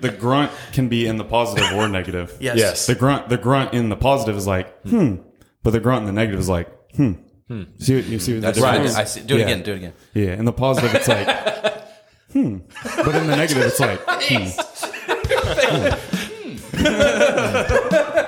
The grunt can be in the positive or negative. Yes. Yes. The grunt, the grunt in the positive is like, hmm, but the grunt in the negative is like, hmm. See what you see? What That's difference right. is? I see. Do it Yeah. again. Do it again. Yeah, in the positive, it's like, hmm. But in the negative, it's like, hmm.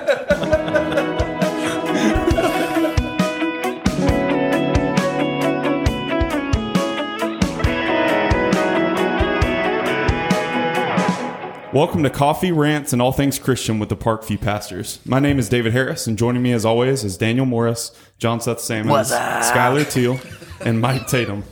Welcome to Coffee Rants and All Things Christian with the Parkview Pastors. My name is David Harris, and joining me as always is Daniel Morris, John Seth Sammons? Skylar Teal, and Mike Tatum.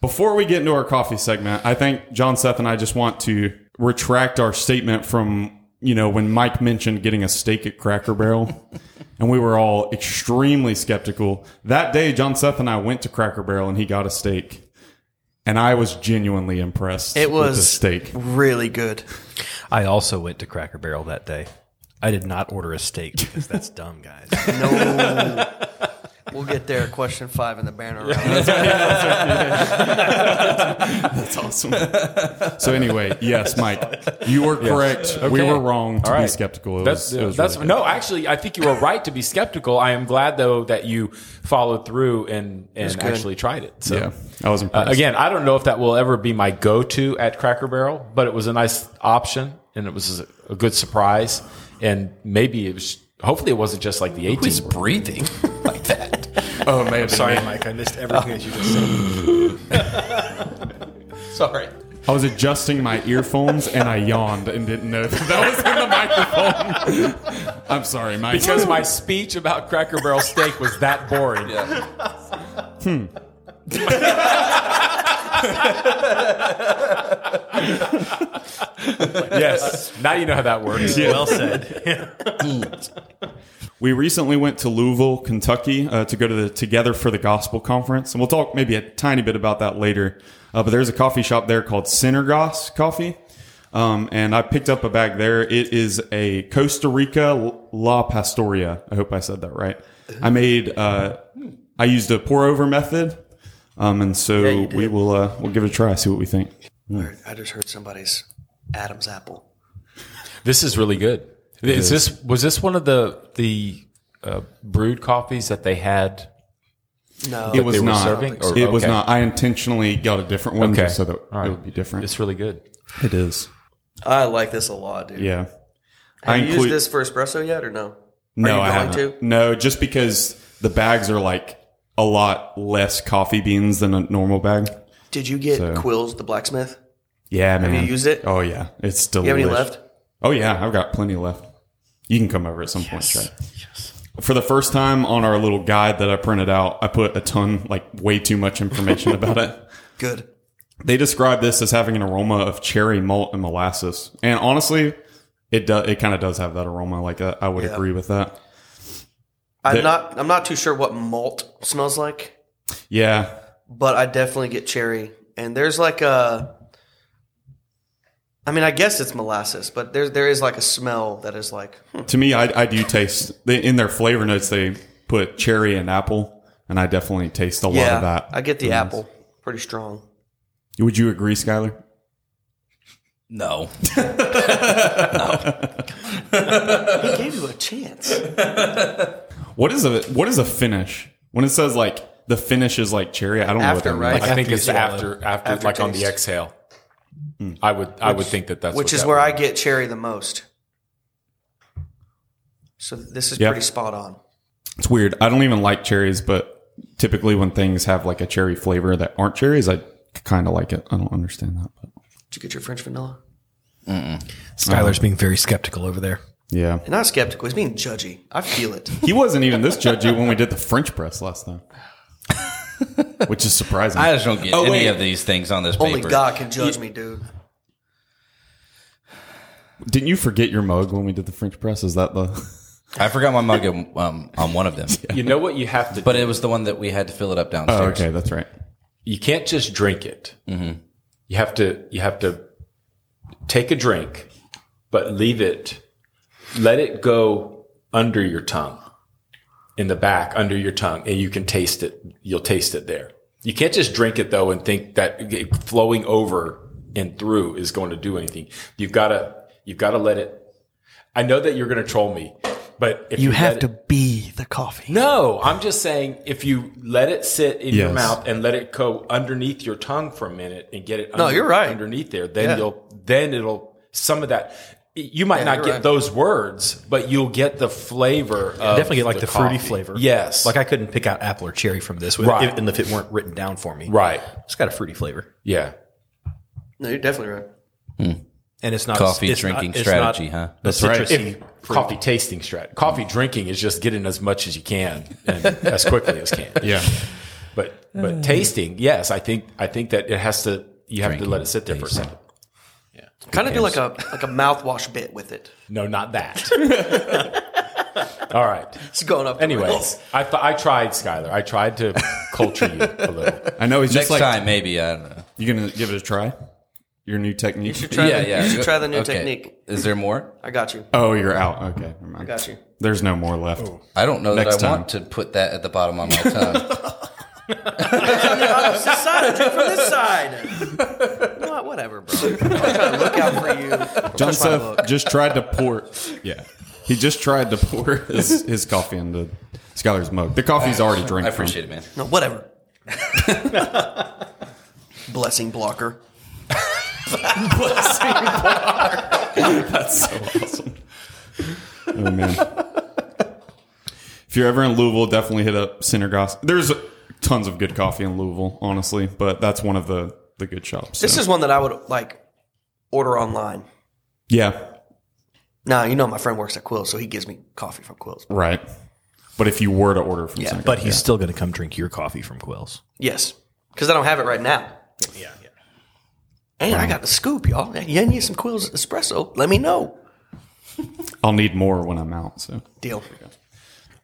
Before we get into our coffee segment, I think John Seth and I just want to retract our statement from, you know, when Mike mentioned getting a steak at Cracker Barrel, and we were all extremely skeptical. That day, John Seth and I went to Cracker Barrel and he got a steak. And I was genuinely impressed It with the was steak. really good. I also went to Cracker Barrel that day. I did not order a steak because that's dumb, guys. No. We'll get there. Question five in the banner round. That's awesome. so anyway, yes, Mike, you were correct. We Okay. were wrong to All be right. skeptical. It That's was, it was that's really good. no. Actually, I think you were right to be skeptical. I am glad though that you followed through and and good. actually tried it. So. Yeah, I was Uh, impressed. again, I don't know if that will ever be my go-to at Cracker Barrel, but it was a nice option and it was a, a good surprise. And maybe it was. Hopefully, it wasn't just like the 18. Who's breathing like that? oh, man. may have been Sorry, me. Mike. I missed everything oh. that you just said. Sorry. I was adjusting my earphones and I yawned and didn't know that, that was in the microphone. I'm sorry, Mike. because my speech about Cracker Barrel steak was that boring. Yeah. Hmm. Yes. Now you know how that works. Well said. We recently went to Louisville, Kentucky, uh, to go to the Together for the Gospel conference, and we'll talk maybe a tiny bit about that later. Uh, but there's a coffee shop there called Sunergos Coffee, um, and I picked up a bag there. It is a Costa Rica La Pastoria. I hope I said that right. I made. Uh, I used a pour over method, um, and so you did. we will uh, we'll give it a try. See what we think. I just heard somebody's Adam's apple. This is really good. Is this was this one of the the uh, brewed coffees that they had? No, It was they were not. serving? Or- it was not. I intentionally got a different one Okay. just so that All right. it would be different. It's really good. It is. I like this a lot, dude. Yeah. Have I you include- used this for espresso yet or no? No, you I going haven't. to? No, just because the bags are like a lot less coffee beans than a normal bag. Did you get So- Quills the blacksmith? Yeah, man. Have you used it? Oh yeah, it's You have any left? Oh yeah, I've got plenty left. You can come over at some point, try. For the first time on our little guide that I printed out, I put a ton, like way too much information about it. Good. They describe this as having an aroma of cherry malt and molasses, and honestly, it does. It kind of does have that aroma. Like uh, I would Yeah. agree with that. I'm The- not. I'm not too sure what malt smells like, Yeah, but I definitely get cherry. And there's like a. I mean, I guess it's molasses, but there there is like a smell that is like hmm, to me, I, I do taste they, in their flavor notes. They put cherry and apple, and I definitely taste a lot of that. I get the in this. apple pretty strong. Would you agree, Skylar? No. He gave you a chance. What is a what is a finish? When it says like the finish is like cherry, I don't know what After, that right? means. I think you it's after, after After like on the taste. Exhale. I would I would think that that's Which what is that where I get cherry the most. So this is Yeah. pretty spot on. It's weird. I don't even like cherries, but typically when things have like a cherry flavor that aren't cherries, I kind of like it. I don't understand that, but Did you get your French vanilla? Skylar's uh-huh. being very skeptical over there. yeah, He's not skeptical. He's being judgy. I feel it. he wasn't even this judgy when we did the French press last time, which is surprising. I just don't get Oh, any wait. of these things on this paper. Only God can judge me, dude. Didn't you forget your mug when we did the French press? Is that the? I forgot my mug um, on one of them, You know what you have to but do? it was the one that we had to fill it up downstairs. Oh, okay, that's right. you can't just drink it. You have to you have to take a drink, but leave it, let it go under your tongue, in the back under your tongue, and you can taste it. You'll taste it there. You can't just drink it though and think that flowing over and through is going to do anything. You've got to You've got to let it. I know that you're going to troll me, but if You let have it- to be the coffee. No, I'm just saying if you let it sit in your mouth and let it go underneath your tongue for a minute and get it No, under- you're right. underneath there, then Yeah. you'll then it'll some of that you might not get right. those words, but you'll get the flavor of Definitely get like the, fruity flavor. Yes. Like I couldn't pick out apple or cherry from this, with, Right. even if it weren't written down for me. right. It's got a fruity flavor, Yeah. No, you're definitely right. Hmm. and it's not Coffee it's drinking not- it's strategy, not huh? The right. If coffee tasting strat. Coffee drinking is just getting as much as you can and as quickly as can. Yeah. But but tasting, yes, I think I think that it has to you have to let it sit there for a second. Kind of do like a like a mouthwash bit with it. No, not that. All right. It's going up. Anyways. I th- I tried Skylar. I tried to culture you a little. I know he's Next just like, time, maybe. I don't know. you going to give it a try? Your new technique? you should try. yeah, the, yeah. You should try the new Okay. technique. Is there more? I got you. oh, you're out. Okay. Never mind. I got you. There's no more left. Oh. I don't know Next that I time. want to put that at the bottom of my tongue. Opposite side. Drink from this side. You know what? Whatever, bro. I'm trying to look out for you. John That's my Seth look. just tried to pour. Yeah. He just tried to pour his, his coffee into Skylar's mug. The coffee's already drank I from. appreciate it, man. No, whatever. Blessing blocker. Blessing blocker. That's so awesome. Oh man. If you're ever in Louisville, definitely hit up Sunergos. There's tons of good coffee in Louisville, honestly, but that's one of the the good shops. This so. is one that I would like order online. yeah, Now you know my friend works at Quills, so he gives me coffee from Quills. right. But if you were to order from Yeah, Sunergos, But he's still going to come drink your coffee from Quills. Yes, because I don't have it right now. Yeah, yeah. And I got the scoop, y'all. You need some Quills espresso? Let me know. I'll need more when I'm out. So Deal.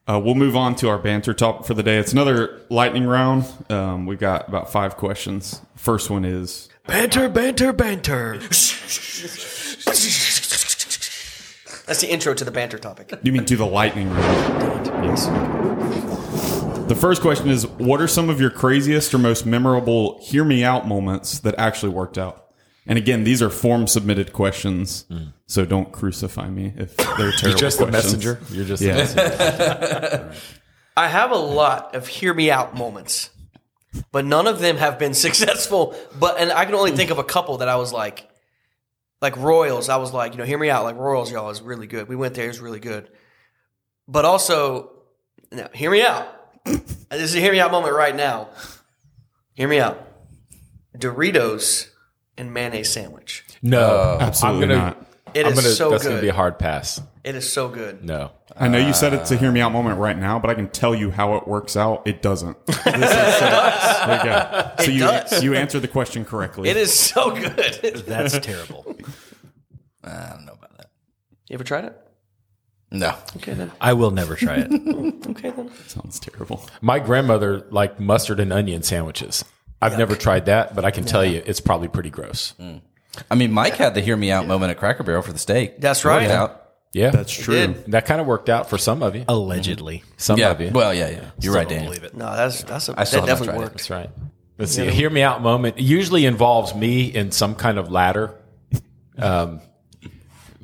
Uh, we'll move on to our banter topic for the day. It's another lightning round. Um, we've got about five questions. First one is Banter, banter, banter. That's the intro to the banter topic. You mean to the lightning round? Yes. The first question is What are some of your craziest or most memorable hear me out moments that actually worked out? And again, these are form submitted questions, so don't crucify me if they're terrible. You're just the questions. messenger. You're just Yeah. the messenger. I have a lot of hear me out moments, but none of them have been successful. But and I can only think of a couple that I was like, like Royals. I was like, you know, hear me out. Like Royals, y'all is really good. We went there; it was really good. But also, now hear me out. this is a hear me out moment right now. Hear me out. Doritos and mayonnaise sandwich. No, Absolutely I'm gonna, not. It I'm is gonna, so that's good. gonna be a hard pass. it is so good. No. I know you said it's a uh, hear me out moment right now, but I can tell you how it works out. It doesn't. This is so, there you go. So It you, does. you answered the question correctly. It is so good. That's terrible. I don't know about that. you ever tried it? No. Okay then. I will never try it. Okay then. Sounds terrible. My grandmother liked mustard and onion sandwiches. I've never tried that, but I can tell you it's probably pretty gross. Mm. I mean, Mike had the hear me out moment at Cracker Barrel for the steak. That's right. Worked out. Yeah, That's true. did. that kind of worked out for some of you. Allegedly. Some Yeah. of you. Well, yeah, yeah. You're Still right, don't believe it. No, that's that's a, I still that have not definitely tried it. worked. That's right. Let's see. A hear me out moment usually involves me in some kind of ladder. Um,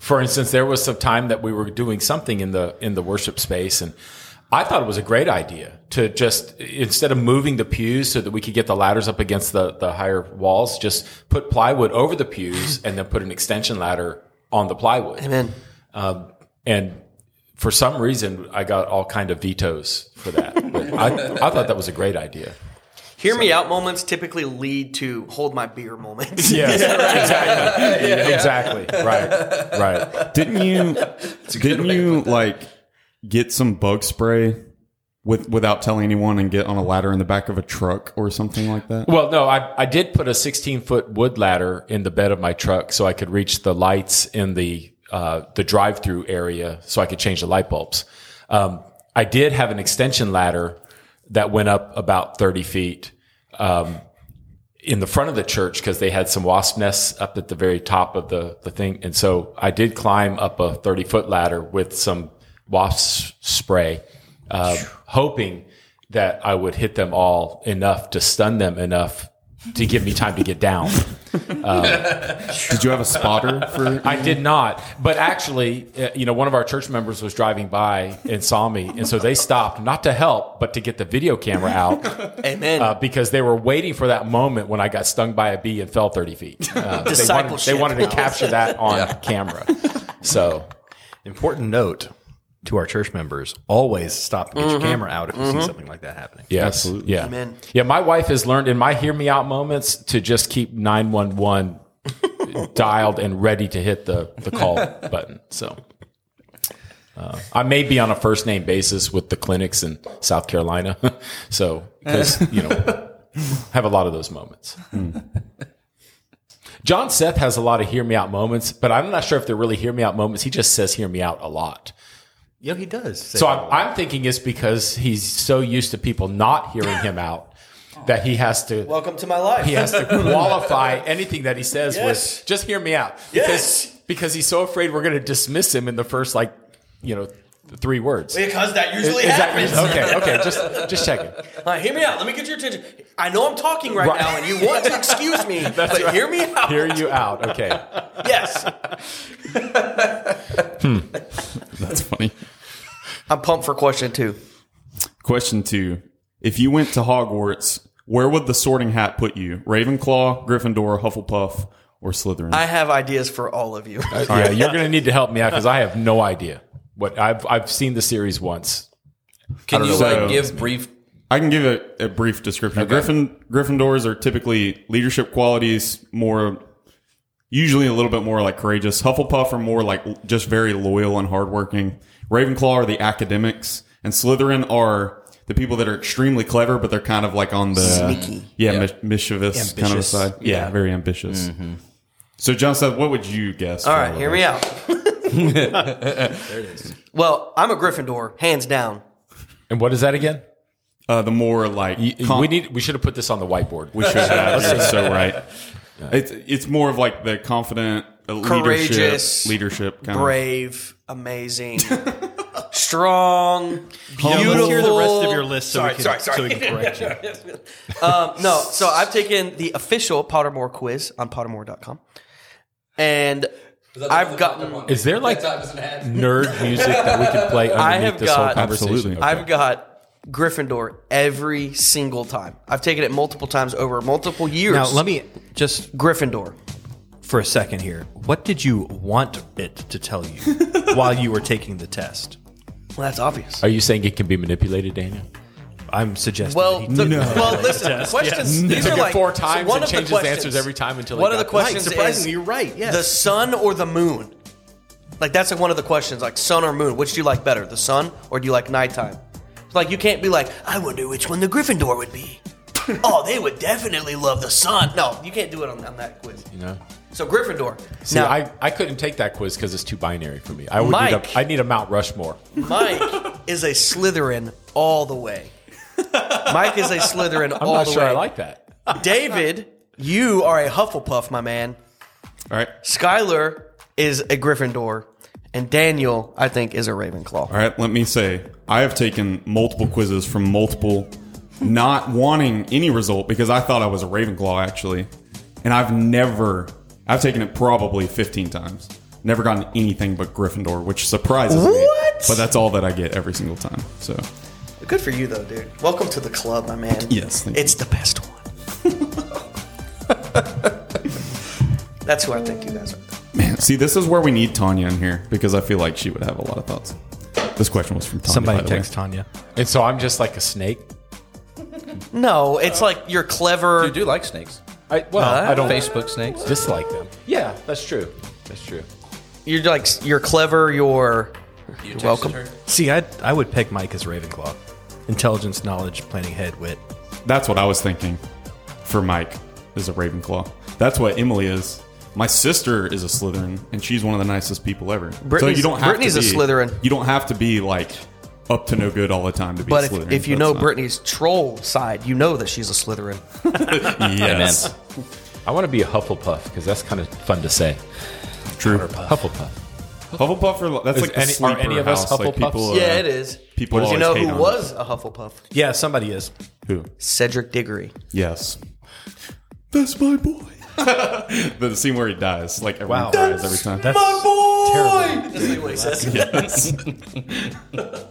for instance, there was some time that we were doing something in the in the worship space, and I thought it was a great idea to just instead of moving the pews so that we could get the ladders up against the the higher walls, just put plywood over the pews and then put an extension ladder on the plywood. Amen. Um, and for some reason, I got all kind of vetoes for that. But I, I thought that was a great idea. Hear me out moments typically lead to hold my beer moments. Yes, exactly. Exactly. Right. Right. Didn't you? didn't you like get some bug spray with without telling anyone and get on a ladder in the back of a truck or something like that? Well, no, I, I did put a 16 foot wood ladder in the bed of my truck so I could reach the lights in the uh, the drive through area so I could change the light bulbs. Um, I did have an extension ladder that went up about 30 feet um, in the front of the church because they had some wasp nests up at the very top of the, the thing. And so I did climb up a 30 foot ladder with some wasp spray, uh, hoping that I would hit them all enough to stun them enough to give me time to get down. Did you have a spotter for? I did not, but actually, uh, you know, one of our church members was driving by and saw me, and so they stopped not to help, but to get the video camera out Amen. uh, because they were waiting for that moment when I got stung by a bee and fell thirty feet. Uh, they, wanted, Discipleship. they wanted to capture that on camera. So Important note to our church members: always stop and get your mm-hmm. camera out if you see mm-hmm. something like that happening. Yes. Absolutely. Yeah. Amen. Yeah. My wife has learned in my hear me out moments to just keep 911 dialed and ready to hit the, the call button. So uh, I may be on a first name basis with the clinics in South Carolina. so, because, you know, have a lot of those moments. Hmm. John Seth has a lot of hear me out moments, but I'm not sure if they're really hear me out moments. He just says hear me out a lot. Yeah, he does. So that a I'm. I'm thinking it's because he's so used to people not hearing him out that he has to Welcome to my life. he has to qualify anything that he says Yes. with just hear me out Yes. because because he's so afraid we're going to dismiss him in the first like you know three words. Because that usually Is that- happens. okay? Okay, just just checking. All right, hear me out. Let me get your attention. I know I'm talking right, Right. now, and you want to excuse me, but right. hear me out. Hear you out. Okay. Yes, hmm. That's funny. I'm pumped for question two. Question two: If you went to Hogwarts, where would the Sorting Hat put you? Ravenclaw, Gryffindor, Hufflepuff, or Slytherin? I have ideas for all of you. Uh, yeah, you're going to need to help me out because I have no idea. What I've I've seen the series once. Can you So- like give brief? I can give a, a brief description. Griffin Gryffindors are typically leadership qualities, more usually a little bit more like courageous. Hufflepuff are more like just very loyal and hardworking. Ravenclaw are the academics, and Slytherin are the people that are extremely clever, but they're kind of like on the Sneaky. yeah, Yeah. mis- mischievous kind of Ambitious. side. Yeah, very ambitious. So, John said, what would you guess? All right, for right, of hear me those? out. Well, I'm a Gryffindor, hands down. And what is that again? Uh, the more like com- we need we should have put this on the whiteboard. We should have. You're so right. It's it's more of like the confident, uh, Courageous, leadership, leadership kind Brave, amazing, strong, beautiful. Let's hear the rest of your list so, Sorry, we, can, sorry, sorry. so we can correct you. Um, no, so I've taken the official Pottermore quiz on pottermore.com. And I've gotten Is there like nerd music that we could play I underneath have this whole got- conversation? Absolutely. Okay. I've got Gryffindor every single time. I've taken it multiple times over multiple years. Now, let me just Gryffindor. for a second here. What did you want it to tell you while you were taking the test? Well, that's obvious. Are you saying it can be manipulated, Daniel? I'm suggesting. Well, that he- the, well, listen. The questions. These Took are it like four so times one and of the questions- answers every time until one of the got- questions surprisingly, is you're right, yes. the sun or the moon. Like that's like one of the questions, like sun or moon. Which do you like better, the sun or do you like nighttime? Like you can't be like, I wonder which one the Gryffindor would be. oh, they would definitely love the sun. No, you can't do it on, on that quiz. You know. So Gryffindor. See, now, I, I couldn't take that quiz because it's too binary for me. I would Mike. need a I need a Mount Rushmore. Mike is a Slytherin all the way. Mike is a Slytherin I'm all not the sure way. I like that. David, you are a Hufflepuff, my man. All right. Skylar is a Gryffindor, and Daniel, I think, is a Ravenclaw. All right. Let me say, I have taken multiple quizzes from multiple, not wanting any result because I thought I was a Ravenclaw actually, and I've never. I've taken it probably 15 times. Never gotten anything but Gryffindor, which surprises me. What? But that's all that I get every single time. So Good for you, though, dude. Welcome to the club, my man. Yes, thank it's the best one. That's who I think you guys are. Man, see, this is where we need Tanya in here because I feel like she would have a lot of thoughts. This question was from Tanya. somebody by the way. Tanya. And so I'm just like a snake. No, it's like you're clever. You do like snakes? I, well, I don't Facebook snakes. dislike them. Yeah, that's true. That's true. You're like you're clever. You're You You're welcome. her? See, I I would pick Mike as Ravenclaw. Intelligence, knowledge, planning head, wit. That's what I was thinking for Mike is a Ravenclaw. That's what Emily is. My sister is a Slytherin, and she's one of the nicest people ever. so Brittany's- you don't have Brittany's to a Slytherin. You don't have to be like up to no good all the time to be but a if, Slytherin. if you know not- Brittany's troll side, you know that she's a Slytherin. yes, I want to be a Hufflepuff because that's kind of fun to say. true. Hufflepuff. Hufflepuff, are, that's Is like the any- are any of us house. Like Hufflepuffs? people, uh, yeah, it is. people Did you know who on was a Hufflepuff? Yeah, somebody is. Who? Cedric Diggory. Yes. That's my boy. the scene where he dies, like everyone Wow. cries every time. That's my Boy! That's what he says. yes.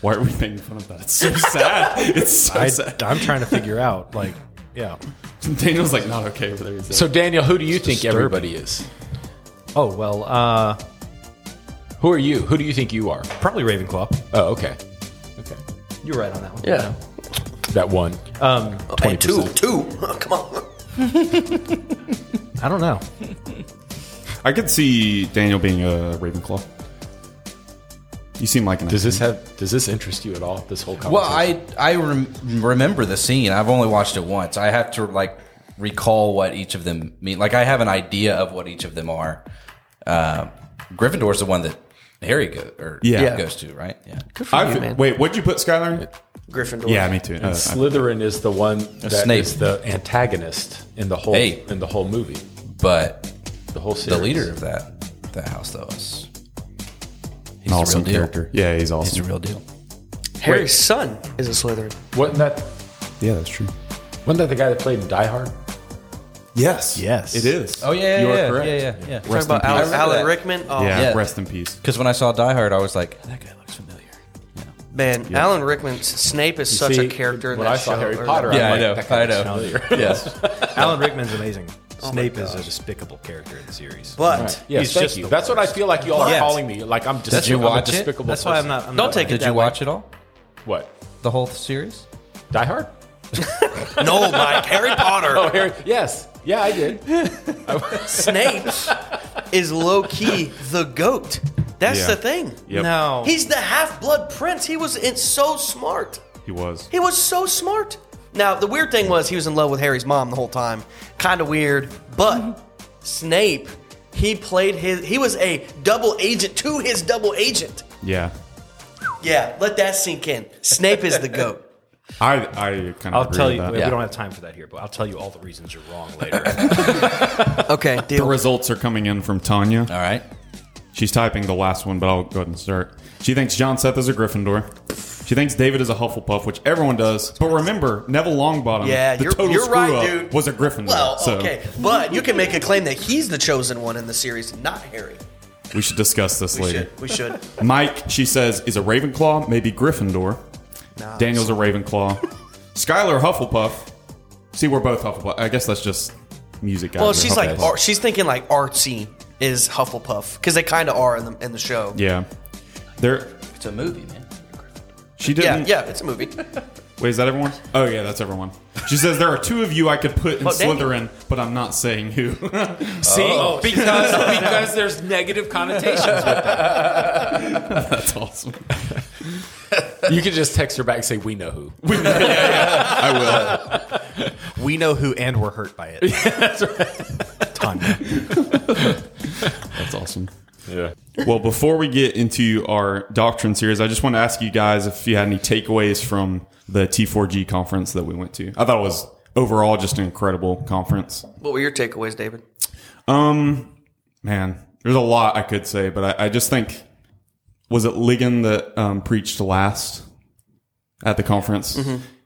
Why are we making fun of that? It's so sad. It's so I, sad. I'm trying to figure out. Like, yeah. Daniel's like not okay over there. Like, So Daniel, who do you think disturbing. everybody is? Oh well, uh, Who are you? Who do you think you are? probably Ravenclaw. Oh, okay. Okay. You're right on that one. Yeah. That one. Um, Hey, two, two. Come on. I don't know. I could see Daniel being a Ravenclaw. You seem like an. Does this have? Does this interest you at all? This whole conversation. Well, I I rem- remember the scene. I've only watched it once. I have to like recall what each of them mean. Like I have an idea of what each of them are. Uh, Gryffindor's the one that Harry go or Yeah. goes to, right? Yeah. Good for I've- you, man. Wait, what'd you put, Skylar? Gryffindor. Yeah, me too. Uh, Slytherin is the one that is Snape. the antagonist in the whole Hey. in the whole movie, But the whole the leader of that that house though is he's an a awesome real deal. character. Yeah, he's He's a awesome. real deal. Harry's son is a Slytherin. Wasn't that Yeah, that's true. wasn't that the guy that played in Die Hard? Yes. Yes. It is. Oh yeah, You yeah, are yeah, correct. yeah, yeah, yeah. Talking Rest about in peace. Alan, remember Alan. Rickman. Oh, Yeah, Yeah. rest in peace. Because when I saw Die Hard, I was like, that guy looks familiar. Man. Alan Rickman, Snape is such See, a character in when that I saw show. Harry or- Potter, Yeah, I'm I like, know, that I know. Yes. Alan Rickman's amazing. Oh Snape is a despicable character in the series. But Yes, He's thank just you. the That's what I feel like you all are Yes. calling me. Like I'm just Did you I'm a watch it? despicable. That's why I'm not. I'm Don't not take it Did that you way. watch it all? What? The whole series? Die Hard? no, Mike, Harry Potter. Oh, Harry. Yes. Yeah, I did. Snape is low key the goat. That's Yeah. the thing. Yep. No. He's the half blood prince. He was in, so smart. He was. He was so smart. Now, the weird thing was he was in love with Harry's mom the whole time. Kind of weird. But Snape, he played his, he was a double agent to his double agent. Yeah. Yeah, let that sink in. Snape is the GOAT. I I kind of I'll agree tell with you. that. We Yeah. don't have time for that here, but I'll tell you all the reasons you're wrong later. Okay, The deal. results are coming in from Tanya. All right. She's typing the last one, but I'll go ahead and start. She thinks John Seth is a Gryffindor. She thinks David is a Hufflepuff, which everyone does. But remember, Neville Longbottom, Yeah, the you're, total you're screw right, up, dude. was a Gryffindor. Well, so okay, but you can make a claim that he's the chosen one in the series, not Harry. we should discuss this We later. should. We should. Mike, she says, is a Ravenclaw, maybe Gryffindor. Nah, Daniel's a Ravenclaw. Skylar Hufflepuff. See, we're both Hufflepuff. I guess that's just music guys. Well, are she's like Hufflepuffs. ar- she's thinking like artsy is Hufflepuff because they kind of are in the in the show. yeah. There. It's a movie, man. She Yeah, didn't. yeah, it's a movie. Wait, is that everyone? Oh yeah, that's everyone. She says there are two of you I could put in Oh, Daniel. Slytherin, but I'm not saying who. See, oh. because because there's negative connotations with that. that's awesome. You can just text her back and say, "We know who." I will. we know who, and we're hurt by it. That's right. Tanya. That's awesome. Yeah. Well, before we get into our doctrine series, I just want to ask you guys if you had any takeaways from the T4G conference that we went to. I thought it was overall just an incredible conference. what were your takeaways, David? Um, man, there's a lot I could say, but I, I just think was it Ligon that um, preached last at the conference?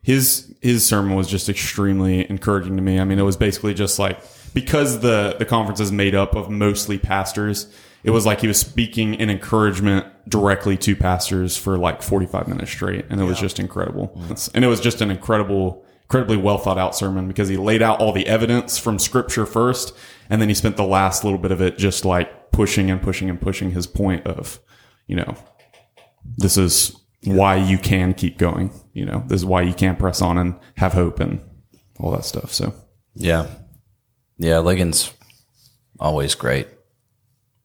His his sermon was just extremely encouraging to me. I mean, it was basically just like because the the conference is made up of mostly pastors. It was like he was speaking an encouragement directly to pastors for like 45 minutes straight, and it was just incredible. Mm-hmm. It's- And it was just an incredible, incredibly well thought out sermon because he laid out all the evidence from Scripture first, and then he spent the last little bit of it just like pushing and pushing and pushing his point of, you know, this is why you can keep going. You know, this is why you can press on and have hope and all that stuff. So Yeah. Yeah, Ligon's always great.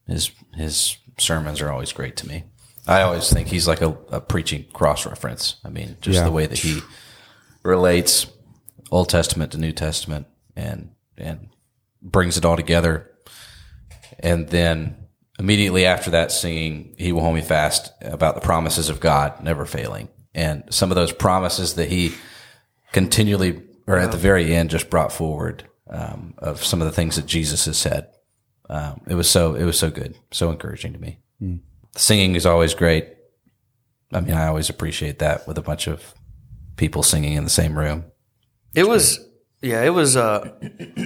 His his sermons are always great to me. I always think he's like a, a preaching cross reference. I mean, just Yeah. the way that he relates Old Testament to New Testament and and brings it all together. And then immediately after that singing He Will Hold Me Fast about the promises of God never failing. And some of those promises that he continually or at the very end just brought forward um, of some of the things that Jesus has said. Um, it was so it was so good, so encouraging to me. The singing is always great. I mean, I always appreciate that with a bunch of people singing in the same room. It was Yeah, it was a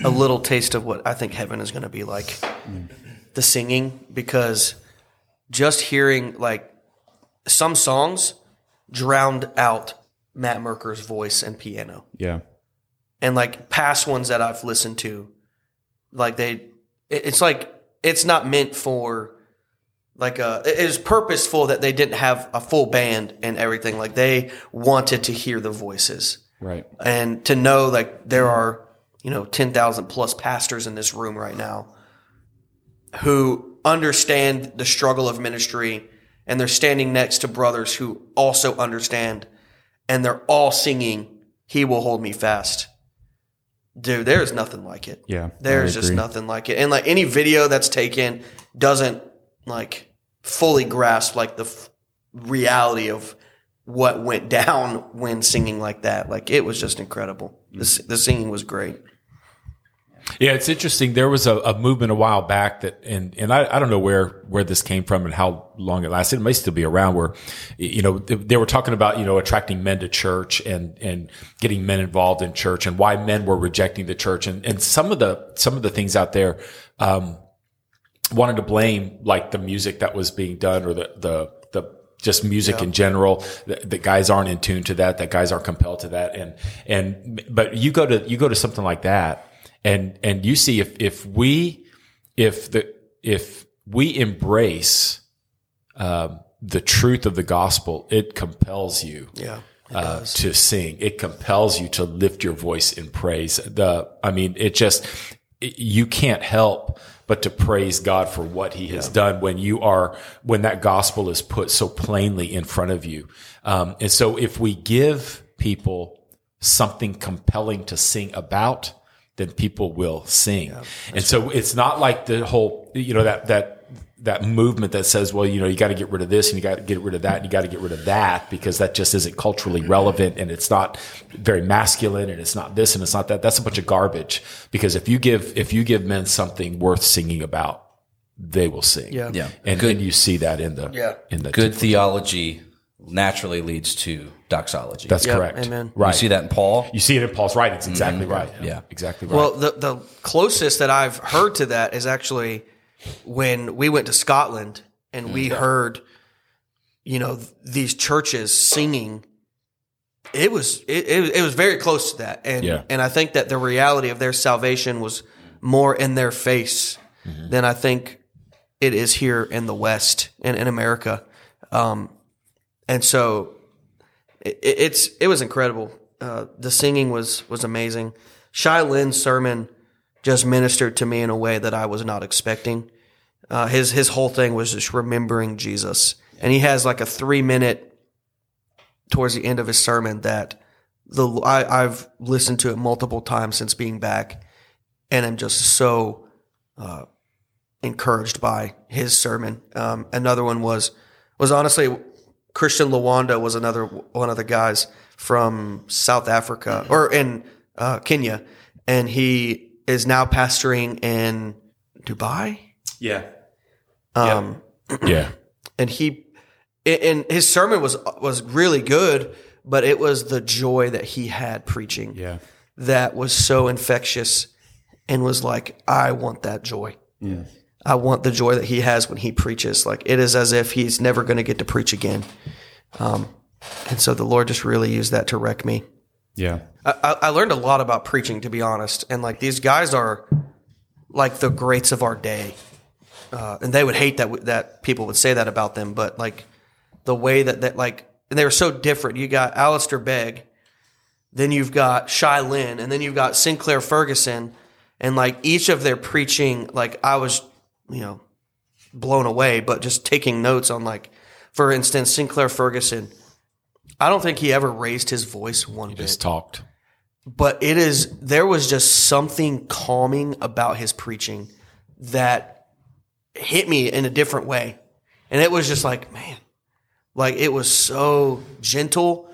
a little taste of what I think heaven is going to be like. The singing, because just hearing like some songs drowned out Matt Merker's voice and piano, Yeah. And like past ones that I've listened to, like they, it's like it's not meant for like a. It is purposeful that they didn't have a full band and everything. Like they wanted to hear the voices Right. and to know like there are you know 10,000 plus pastors in this room right now who understand the struggle of ministry and they're standing next to brothers who also understand and they're all singing he will hold me fast dude there's nothing like it. Yeah, there's just nothing like it. And like any video that's taken doesn't like fully grasp like the f- reality of what went down when singing like that. Like it was just incredible. The, mm. the singing was great Yeah, it's interesting. There was a, a movement a while back that, and and I, I don't know where where this came from and how long it lasted. It may still be around. Where, you know, they, they were talking about you know attracting men to church and and getting men involved in church and why men were rejecting the church and and some of the some of the things out there. Um, wanted to blame like the music that was being done or the the the just music in general that, that guys aren't in tune to that that guys aren't compelled to that and and but you go to you go to something like that and and you see if if we if the if we embrace um, the truth of the gospel it compels you yeah uh, to sing. It compels you to lift your voice in praise. The, I mean, it just, it- you can't help but to praise God for what he has done when you are, when that gospel is put so plainly in front of you. Um, and so if we give people something compelling to sing about, then people will sing. and so it's not like the whole, you know, that, that, that movement that says, well, you know, you got to get rid of this and you got to get rid of that and you got to get rid of that because that just isn't culturally relevant and it's not very masculine and it's not this and it's not that. That's a bunch of garbage because if you give, if you give men something worth singing about, they will sing. Yeah. Yeah. And, and you see that in the, Yeah. in the, Good theology naturally leads to doxology. that's Yep, correct. amen. Right. you see that in Paul. You see it in Paul's writings. Mm-hmm. Exactly right. Yeah. Exactly right. Well, the the closest that I've heard to that is actually when we went to Scotland and mm. we heard, you know, th- these churches singing. It was it, it, it was very close to that, and Yeah. and I think that the reality of their salvation was more in their face mm-hmm. than I think it is here in the West and in America, um, and so it, it- it's it was incredible. Uh, the singing was was amazing. Shai Linne's sermon just ministered to me in a way that I was not expecting. Uh, his his whole thing was just remembering Jesus, and he has like a three minute towards the end of his sermon that the I, I've listened to it multiple times since being back, and I'm just so uh, encouraged by his sermon. Um, another one was was honestly Christian Lawanda was another one of the guys from South Africa or in uh, Kenya, and he is now pastoring in Dubai. Yeah. Um, yeah. and he and his sermon was was really good, but it was the joy that he had preaching Yeah. that was so infectious and was like, I want that joy. I want the joy that he has when he preaches. Like it is as if he's never going to get to preach again. Um, and so the Lord just really used that to wreck me. Yeah. I, I- learned a lot about preaching, to be honest. And like these guys are like the greats of our day, uh, and they would hate that that people would say that about them. But like the way that that like and they were so different. You got Alistair Begg, then you've got Shai Linne, and then you've got Sinclair Ferguson, and like each of their preaching, like I was, you know, blown away. But just taking notes on like, for instance, Sinclair Ferguson. I don't think he ever raised his voice one bit Just talked. but it is there was just something calming about his preaching that hit me in a different way and it was just like man like it was so gentle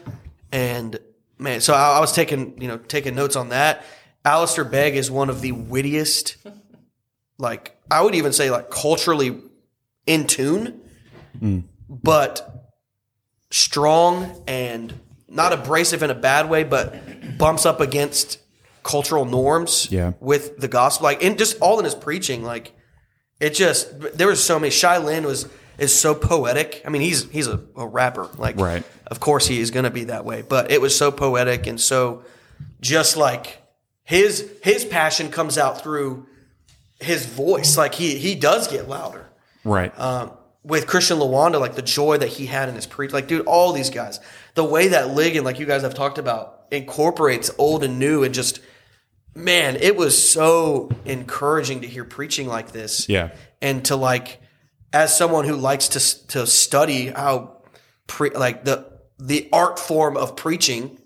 and man so i, I was taking you know taking notes on that Alistair Begg is one of the wittiest like i would even say like culturally in tune but strong and not abrasive in a bad way, but bumps up against cultural norms Yeah. with the gospel, like and just all in his preaching, like it just there was so many. Shai Linne was is so poetic. I mean, he's he's a, a rapper, like Right. Of course, he is going to be that way, but it was so poetic and so just like his his passion comes out through his voice. Like he he does get louder Right. um, with Christian Lawanda, like the joy that he had in his preach, like dude, all these guys, the way that Ligon, like you guys have talked about, incorporates old and new, and just man, it was so encouraging to hear preaching like this. Yeah. and to like, as someone who likes to to study how, pre, like the the art form of preaching,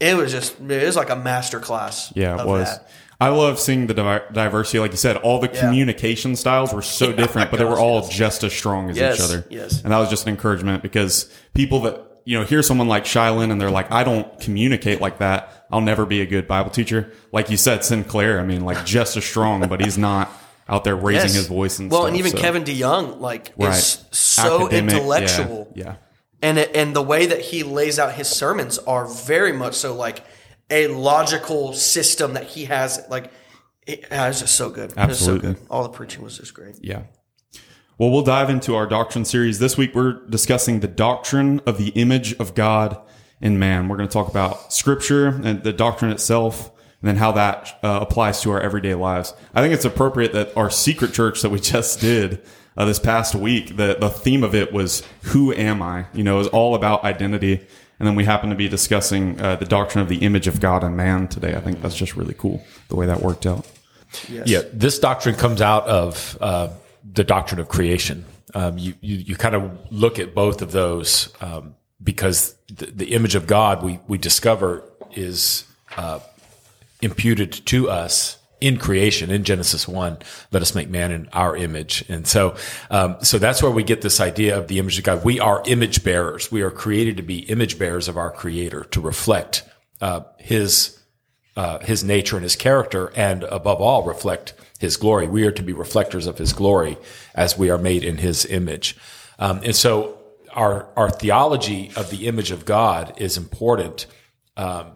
it was just it was like a master class. Yeah, it of was. that. I love seeing the diversity. Like you said, all the communication styles were so different, but they were all just as strong as Yes, each other. yes. And that was just an encouragement because people that, you know, hear someone like Shai Linne and they're like, I don't communicate like that. I'll never be a good Bible teacher. Like you said, Sinclair, I mean, like just as strong, but he's not out there raising Yes. his voice and well, stuff. and even so- Kevin DeYoung, like, right. is so Academic, yeah, intellectual. Yeah. and it, and the way that he lays out his sermons are very much so like a logical system that he has like it, yeah, it's just so good it was so Absolutely. good all the preaching was just great Yeah. Well, we'll dive into our doctrine series. This week, we're discussing the doctrine of the image of God in man. We're going to talk about scripture and the doctrine itself, and then how that uh, applies to our everyday lives. I think it's appropriate that our secret church that we just did uh, this past week, the, the theme of it was, Who am I? You know, it was all about identity. And then we happen to be discussing uh, the doctrine of the image of God and man today. I think that's just really cool the way that worked out. Yeah, this doctrine comes out of uh, the doctrine of creation. Um, you, you you kind of look at both of those um, because the, the image of God we we discover is uh, imputed to us in creation in Genesis one. Let us make man in our image, and so um, so that's where we get this idea of the image of God. We are image bearers. We are created to be image bearers of our Creator to reflect uh, His uh, his nature and his character, and above all, reflect his glory. We are to be reflectors of his glory as we are made in his image. Um, and so our, our theology of the image of God is important. Um,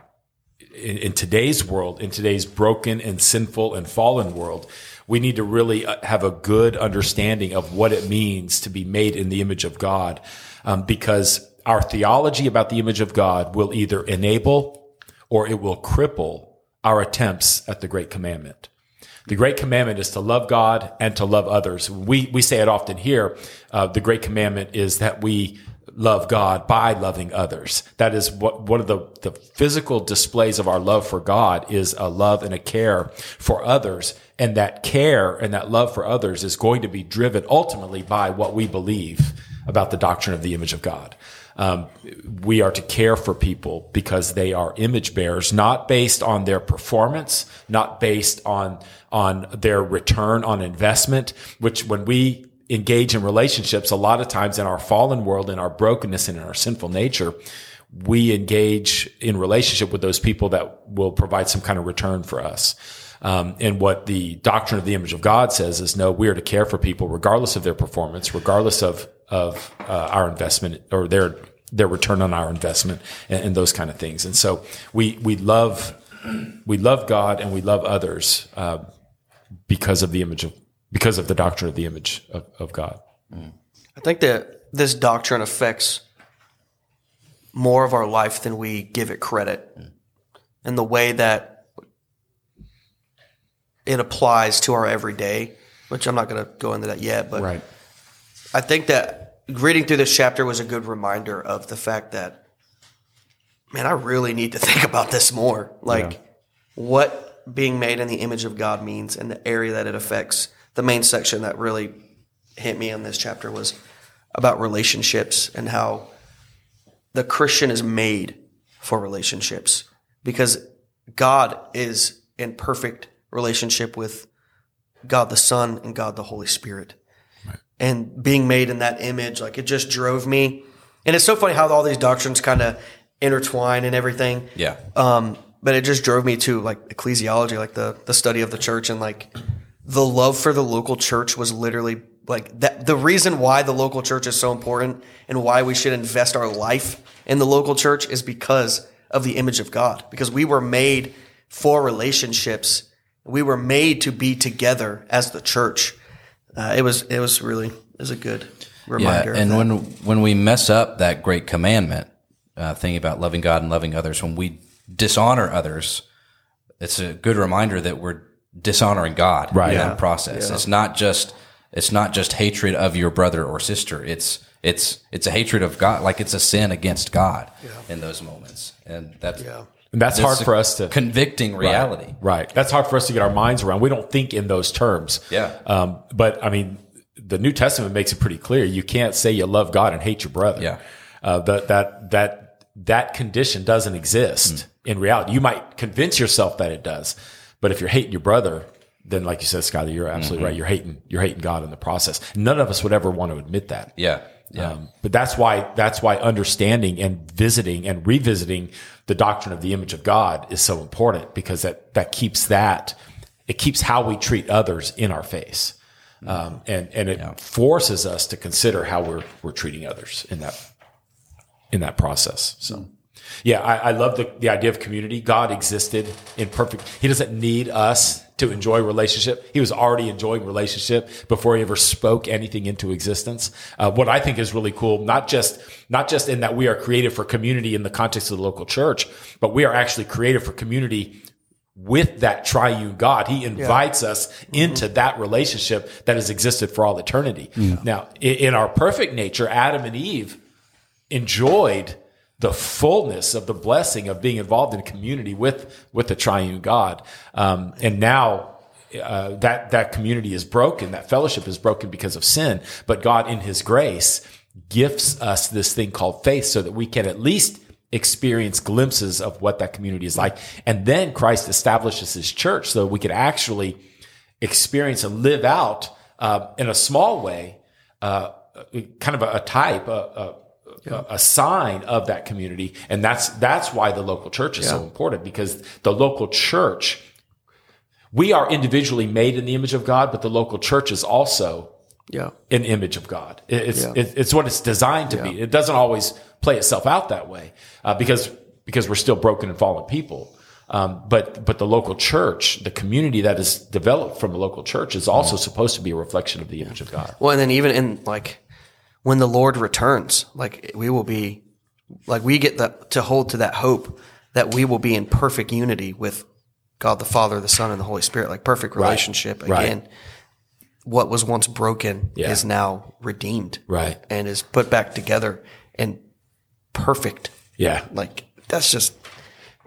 in, in today's world, in today's broken and sinful and fallen world, we need to really uh, have a good understanding of what it means to be made in the image of God, um, because our theology about the image of God will either enable or it will cripple our attempts at the great commandment. The great commandment is to love God and to love others. We, we say it often here. Uh, the great commandment is that we love God by loving others. That is what one of the, the physical displays of our love for God is a love and a care for others. And that care and that love for others is going to be driven ultimately by what we believe about the doctrine of the image of God. Um, we are to care for people because they are image bearers, not based on their performance, not based on on their return on investment. Which, when we engage in relationships, a lot of times in our fallen world, in our brokenness, and in our sinful nature, we engage in relationship with those people that will provide some kind of return for us. Um, and what the doctrine of the image of God says is no, we are to care for people regardless of their performance, regardless of of uh, our investment or their their return on our investment and, and, those kind of things. And so we we love we love God and we love others uh, because of the image of because of the doctrine of the image of, of God. Mm. i think that this doctrine affects more of our life than we give it credit mm. and the way that it applies to our everyday which i'm not going to go into that yet but Right. I think that reading through this chapter was a good reminder of the fact that, man, I really need to think about this more. Like, Yeah. what being made in the image of God means and the area that it affects. The main section that really hit me in this chapter was about relationships and how the Christian is made for relationships because God is in perfect relationship with God the Son and God the Holy Spirit and being made in that image, like it just drove me. And it's so funny how all these doctrines kind of intertwine and everything. Yeah. Um, but it just drove me to like ecclesiology, like the the study of the church, and like the love for the local church was literally like that. The reason why the local church is so important and why we should invest our life in the local church is because of the image of God. Because we were made for relationships. We were made to be together as the church. Uh, it was it was really it was a good reminder. Yeah, and when when we mess up that great commandment, uh, thinking about loving God and loving others, when we dishonor others, it's a good reminder that we're dishonoring God Right. in Yeah. that process. It's not just it's not just hatred of your brother or sister. It's it's it's a hatred of God, like it's a sin against God in those moments, and that's And that's hard for us to convicting reality. Right. That's hard for us to get our minds around. We don't think in those terms. Yeah. Um, but I mean, the New Testament makes it pretty clear. You can't say you love God and hate your brother. Yeah. Uh, that, that, that, that condition doesn't exist in reality. You might convince yourself that it does, but if you're hating your brother, then like you said, Skyler, you're absolutely right. You're hating, you're hating God in the process. None of us would ever want to admit that. Yeah, yeah. Um, but that's why that's why understanding and visiting and revisiting the doctrine of the image of God is so important because that that keeps that it keeps how we treat others in our face, um, and and it forces us to consider how we're we're treating others in that in that process. So. Yeah, I, I love the, the idea of community. God existed in perfect. He doesn't need us to enjoy relationship. He was already enjoying relationship before he ever spoke anything into existence. Uh, what I think is really cool, not just not just in that we are created for community in the context of the local church, but we are actually created for community with that triune God. He invites us into that relationship that has existed for all eternity. Now, i- in our perfect nature, Adam and Eve enjoyed the fullness of the blessing of being involved in community with with the triune God. Um, and now uh, that that community is broken, that fellowship is broken because of sin. But God, in His grace, gifts us this thing called faith, so that we can at least experience glimpses of what that community is like. And then Christ establishes His church, so we could actually experience and live out uh, in a small way, uh, kind of a, a type, a, a, a, a sign of that community, and that's that's why the local church is so important because the local church, we are individually made in the image of God, but the local church is also yeah, an image of God. It's Yeah. it's what it's designed to be. It doesn't always play itself out that way uh, because because we're still broken and fallen people. Um, but but the local church, the community that is developed from the local church, is also supposed to be a reflection of the image of God. Well, and then even in like when the Lord returns, like we will be, like we get that to hold to that hope that we will be in perfect unity with God the Father, the Son, and the Holy Spirit, like perfect relationship. Right. Again, what was once broken Yeah. is now redeemed, Right. and is put back together and perfect. Yeah. Like that's just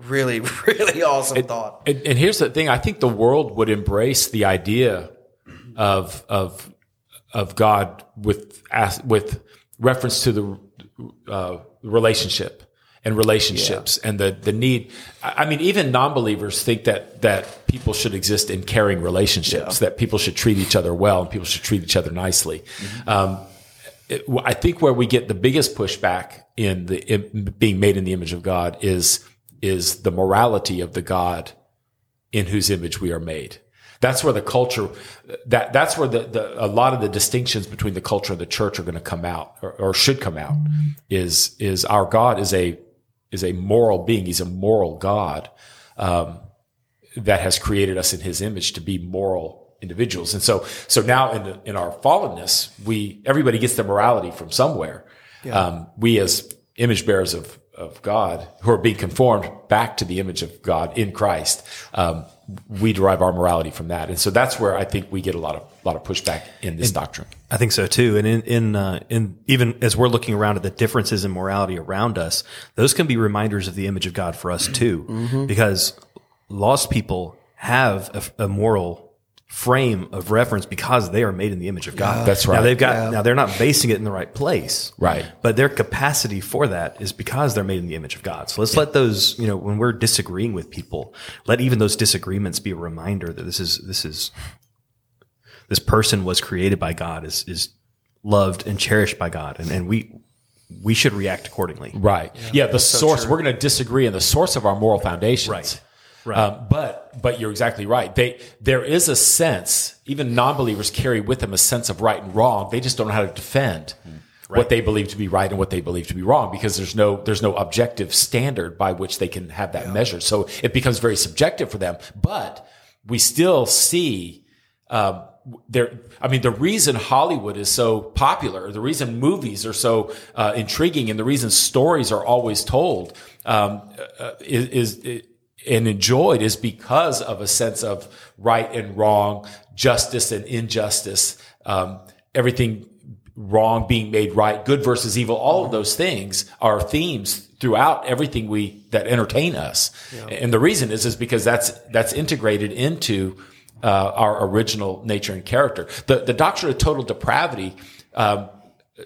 really, really awesome thought. And, and here's the thing: I think the world would embrace the idea of of of God with with reference to the uh, relationship and relationships and the the need. I mean, even non-believers think that that people should exist in caring relationships, that people should treat each other well, and people should treat each other nicely. Um, it- I think where we get the biggest pushback in the in being made in the image of God is is the morality of the God in whose image we are made. That's where the culture that that's where the, the a lot of the distinctions between the culture and the church are going to come out or, or should come out is is our God is a is a moral being. He's a moral God um, that has created us in His image to be moral individuals. And so so now in the, in our fallenness, we everybody gets their morality from somewhere. Um, we as image bearers of of God who are being conformed back to the image of God in Christ. Um, we derive our morality from that, and so that's where I think we get a lot of lot of pushback in this doctrine. I think so too. And in in uh, in even as we're looking around at the differences in morality around us, those can be reminders of the image of God for us too, because lost people have a, a moral frame of reference because they are made in the image of God. That's right. Now they've got now they're not basing it in the right place. Right. But their capacity for that is because they're made in the image of God. So let's let those, you know, when we're disagreeing with people, let even those disagreements be a reminder that this is this is this person was created by God, is is loved and cherished by God, and, and we we should react accordingly. Right. Yeah. the source. We're going to disagree on the source of our moral foundations. Right. Right. Um, but but you're exactly right. They there is a sense. Even non-believers carry with them a sense of right and wrong. They just don't know how to defend what they believe to be right and what they believe to be wrong because there's no there's no objective standard by which they can have that measured. So it becomes very subjective for them. But we still see um, there. I mean, the reason Hollywood is so popular, the reason movies are so uh, intriguing, and the reason stories are always told um, uh, is. is and enjoyed is because of a sense of right and wrong, justice and injustice, um, everything wrong being made right, good versus evil. All of those things are themes throughout everything we that entertain us. And the reason is is because that's that's integrated into uh, our original nature and character. The the doctrine of total depravity um,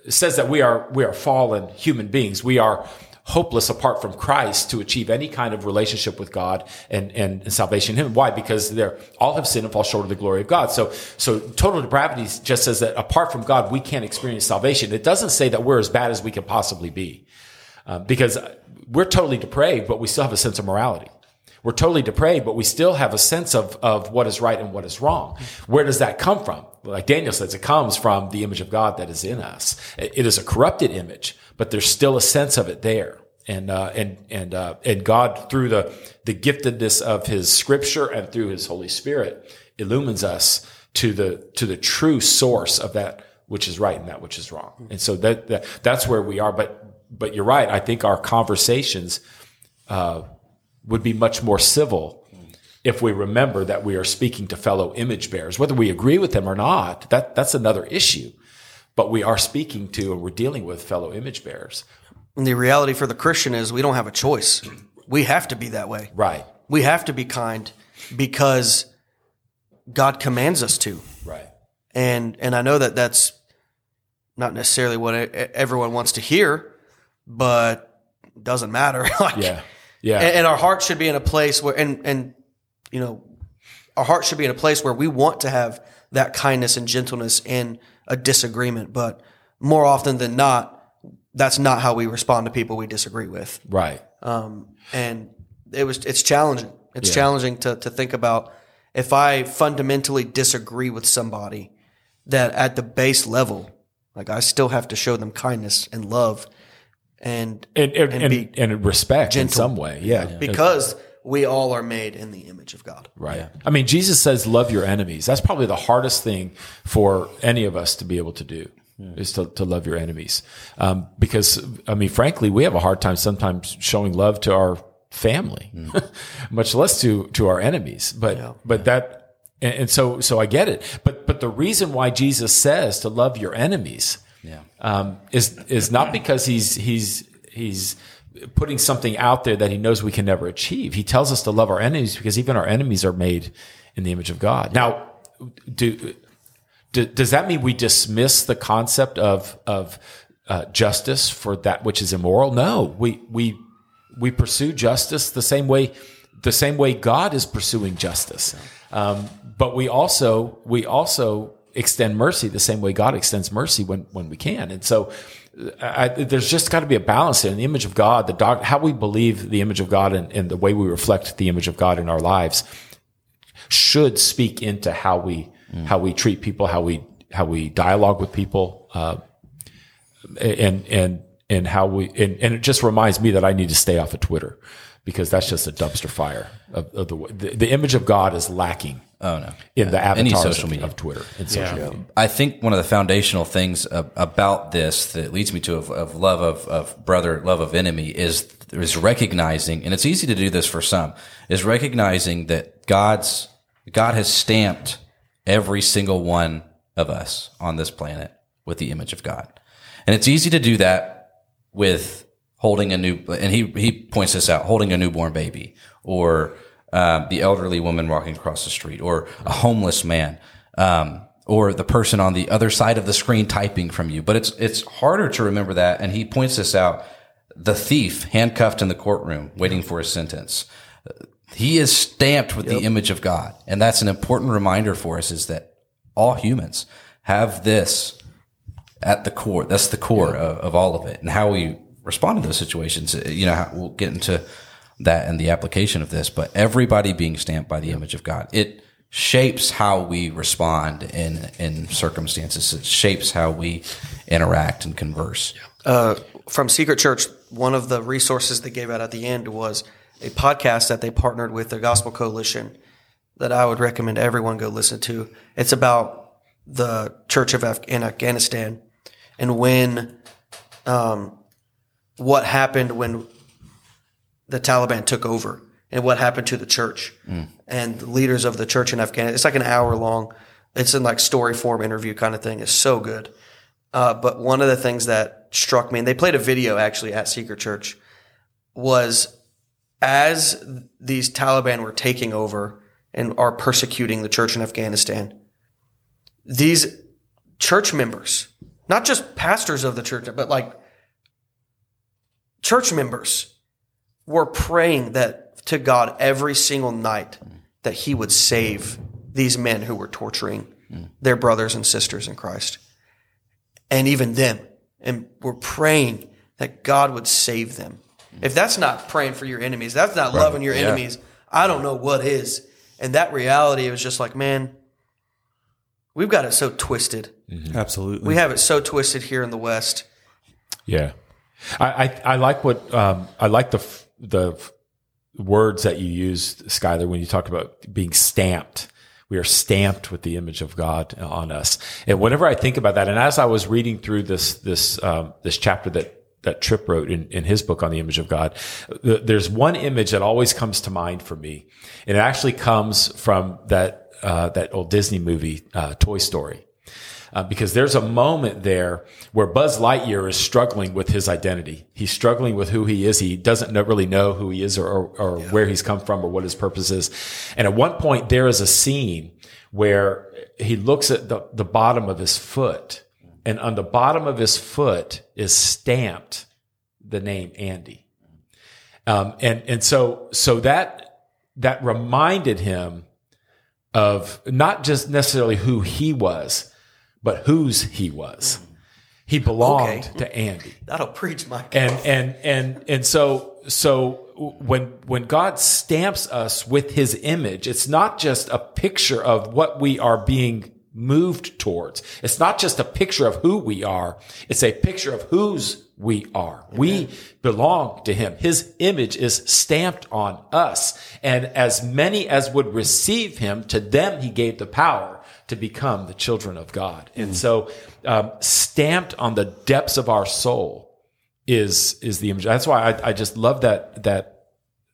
says that we are we are fallen human beings. We are hopeless apart from Christ to achieve any kind of relationship with God and, and, salvation in Him. Why? Because they're all have sinned and fall short of the glory of God. So, so total depravity just says that apart from God, we can't experience salvation. It doesn't say that we're as bad as we can possibly be. Um, because we're totally depraved, but we still have a sense of morality. We're totally depraved, but we still have a sense of, of what is right and what is wrong. Where does that come from? Like Daniel says, it comes from the image of God that is in us. It is a corrupted image, but there's still a sense of it there. And, uh, and, and, uh, and God through the, the giftedness of his scripture and through his Holy Spirit illumines us to the, to the true source of that which is right and that which is wrong. And so that, that that's where we are. But, but you're right. I think our conversations, uh, would be much more civil if we remember that we are speaking to fellow image bearers. Whether we agree with them or not, that, that's another issue. But we are speaking to and we're dealing with fellow image bearers. And the reality for the Christian is we don't have a choice. We have to be that way. Right. We have to be kind because God commands us to. Right. And and I know that that's not necessarily what everyone wants to hear, but it doesn't matter. like, Yeah. Yeah. and, and our heart should be in a place where and and you know our heart should be in a place where we want to have that kindness and gentleness in a disagreement but more often than not that's not how we respond to people we disagree with right. um, and it was it's challenging it's challenging to, to think about if i fundamentally disagree with somebody that at the base level like i still have to show them kindness and love and And, and, And and, be and respect in some way. Yeah. because we all are made in the image of God. Right. I mean, Jesus says, love your enemies. That's probably the hardest thing for any of us to be able to do is to, to love your enemies. Um, because, I mean, frankly, we have a hard time sometimes showing love to our family, much less to, to our enemies. But, but that, and, and so, so I get it. But, but the reason why Jesus says to love your enemies Yeah. um, is is not because he's he's he's putting something out there that he knows we can never achieve. He tells us to love our enemies because even our enemies are made in the image of God. Now, do, do does that mean we dismiss the concept of of uh, justice for that which is immoral? No, we we we pursue justice the same way the same way God is pursuing justice. Um, but we also we also extend mercy the same way God extends mercy when when we can. And so I, there's just got to be a balance. In the image of God, the doc, how we believe the image of God and, and the way we reflect the image of God in our lives should speak into how we how we treat people, how we how we dialogue with people, uh, and and and how we and, and it just reminds me that I need to stay off of Twitter because that's just a dumpster fire of, of the, the the image of God is lacking. Oh no. In the Any social of, media. of Twitter and social media. I think one of the foundational things about this that leads me to of, of love of, of brother, love of enemy is is recognizing, and it's easy to do this for some, is recognizing that God's God has stamped every single one of us on this planet with the image of God, and it's easy to do that with holding a new, and he he points this out, holding a newborn baby or um, the elderly woman walking across the street, or a homeless man, um, or the person on the other side of the screen typing from you. But it's it's harder to remember that. And he points this out: the thief handcuffed in the courtroom, waiting for his sentence. He is stamped with the image of God, and that's an important reminder for us: is that all humans have this at the core. That's the core of, of all of it, and how we respond to those situations. uh, You know, how, we'll get into that and the application of this, but everybody being stamped by the image of God. It shapes how we respond in in circumstances. It shapes how we interact and converse. uh, from Secret Church, one of the resources they gave out at the end was a podcast that they partnered with the Gospel Coalition that I would recommend everyone go listen to. It's about the Church of Af- in Afghanistan and when, um, what happened when the Taliban took over and what happened to the church and the leaders of the church in Afghanistan. It's like an hour long. It's in like story form interview kind of thing. It's so good. Uh, but one of the things that struck me, and they played a video actually at Secret Church, was as these Taliban were taking over and are persecuting the church in Afghanistan, these church members, not just pastors of the church, but like church members, were praying that to God every single night that He would save these men who were torturing their brothers and sisters in Christ and even them. And we're praying that God would save them. If that's not praying for your enemies, that's not loving your Yeah. enemies, I don't know what is. And that reality was just like, man, we've got it so twisted. Absolutely. We have it so twisted here in the West. Yeah, I I, I like what um, I like the f- the f- words that you used, Skylar, when you talk about being stamped. We are stamped with the image of God on us, and whenever I think about that, and as I was reading through this this um, this chapter that that Tripp wrote in, in his book on the image of God, th- there's one image that always comes to mind for me, and it actually comes from that uh, that old Disney movie, uh, Toy Story uh, because there's a moment there where Buzz Lightyear is struggling with his identity. He's struggling with who he is. He doesn't know, really know who he is or, or, or where he's come from or what his purpose is. And at one point, there is a scene where he looks at the, the bottom of his foot, and on the bottom of his foot is stamped the name Andy. Um, and and so so that that reminded him of not just necessarily who he was, but whose he was. He belonged Okay. to Andy. That'll preach my And and and and so so when when God stamps us with his image, it's not just a picture of what we are being moved towards. It's not just a picture of who we are. It's a picture of whose we are. We belong to him. His image is stamped on us. And as many as would receive him, to them he gave the power to become the children of God. And so, um, stamped on the depths of our soul is is the image. That's why I, I just love that that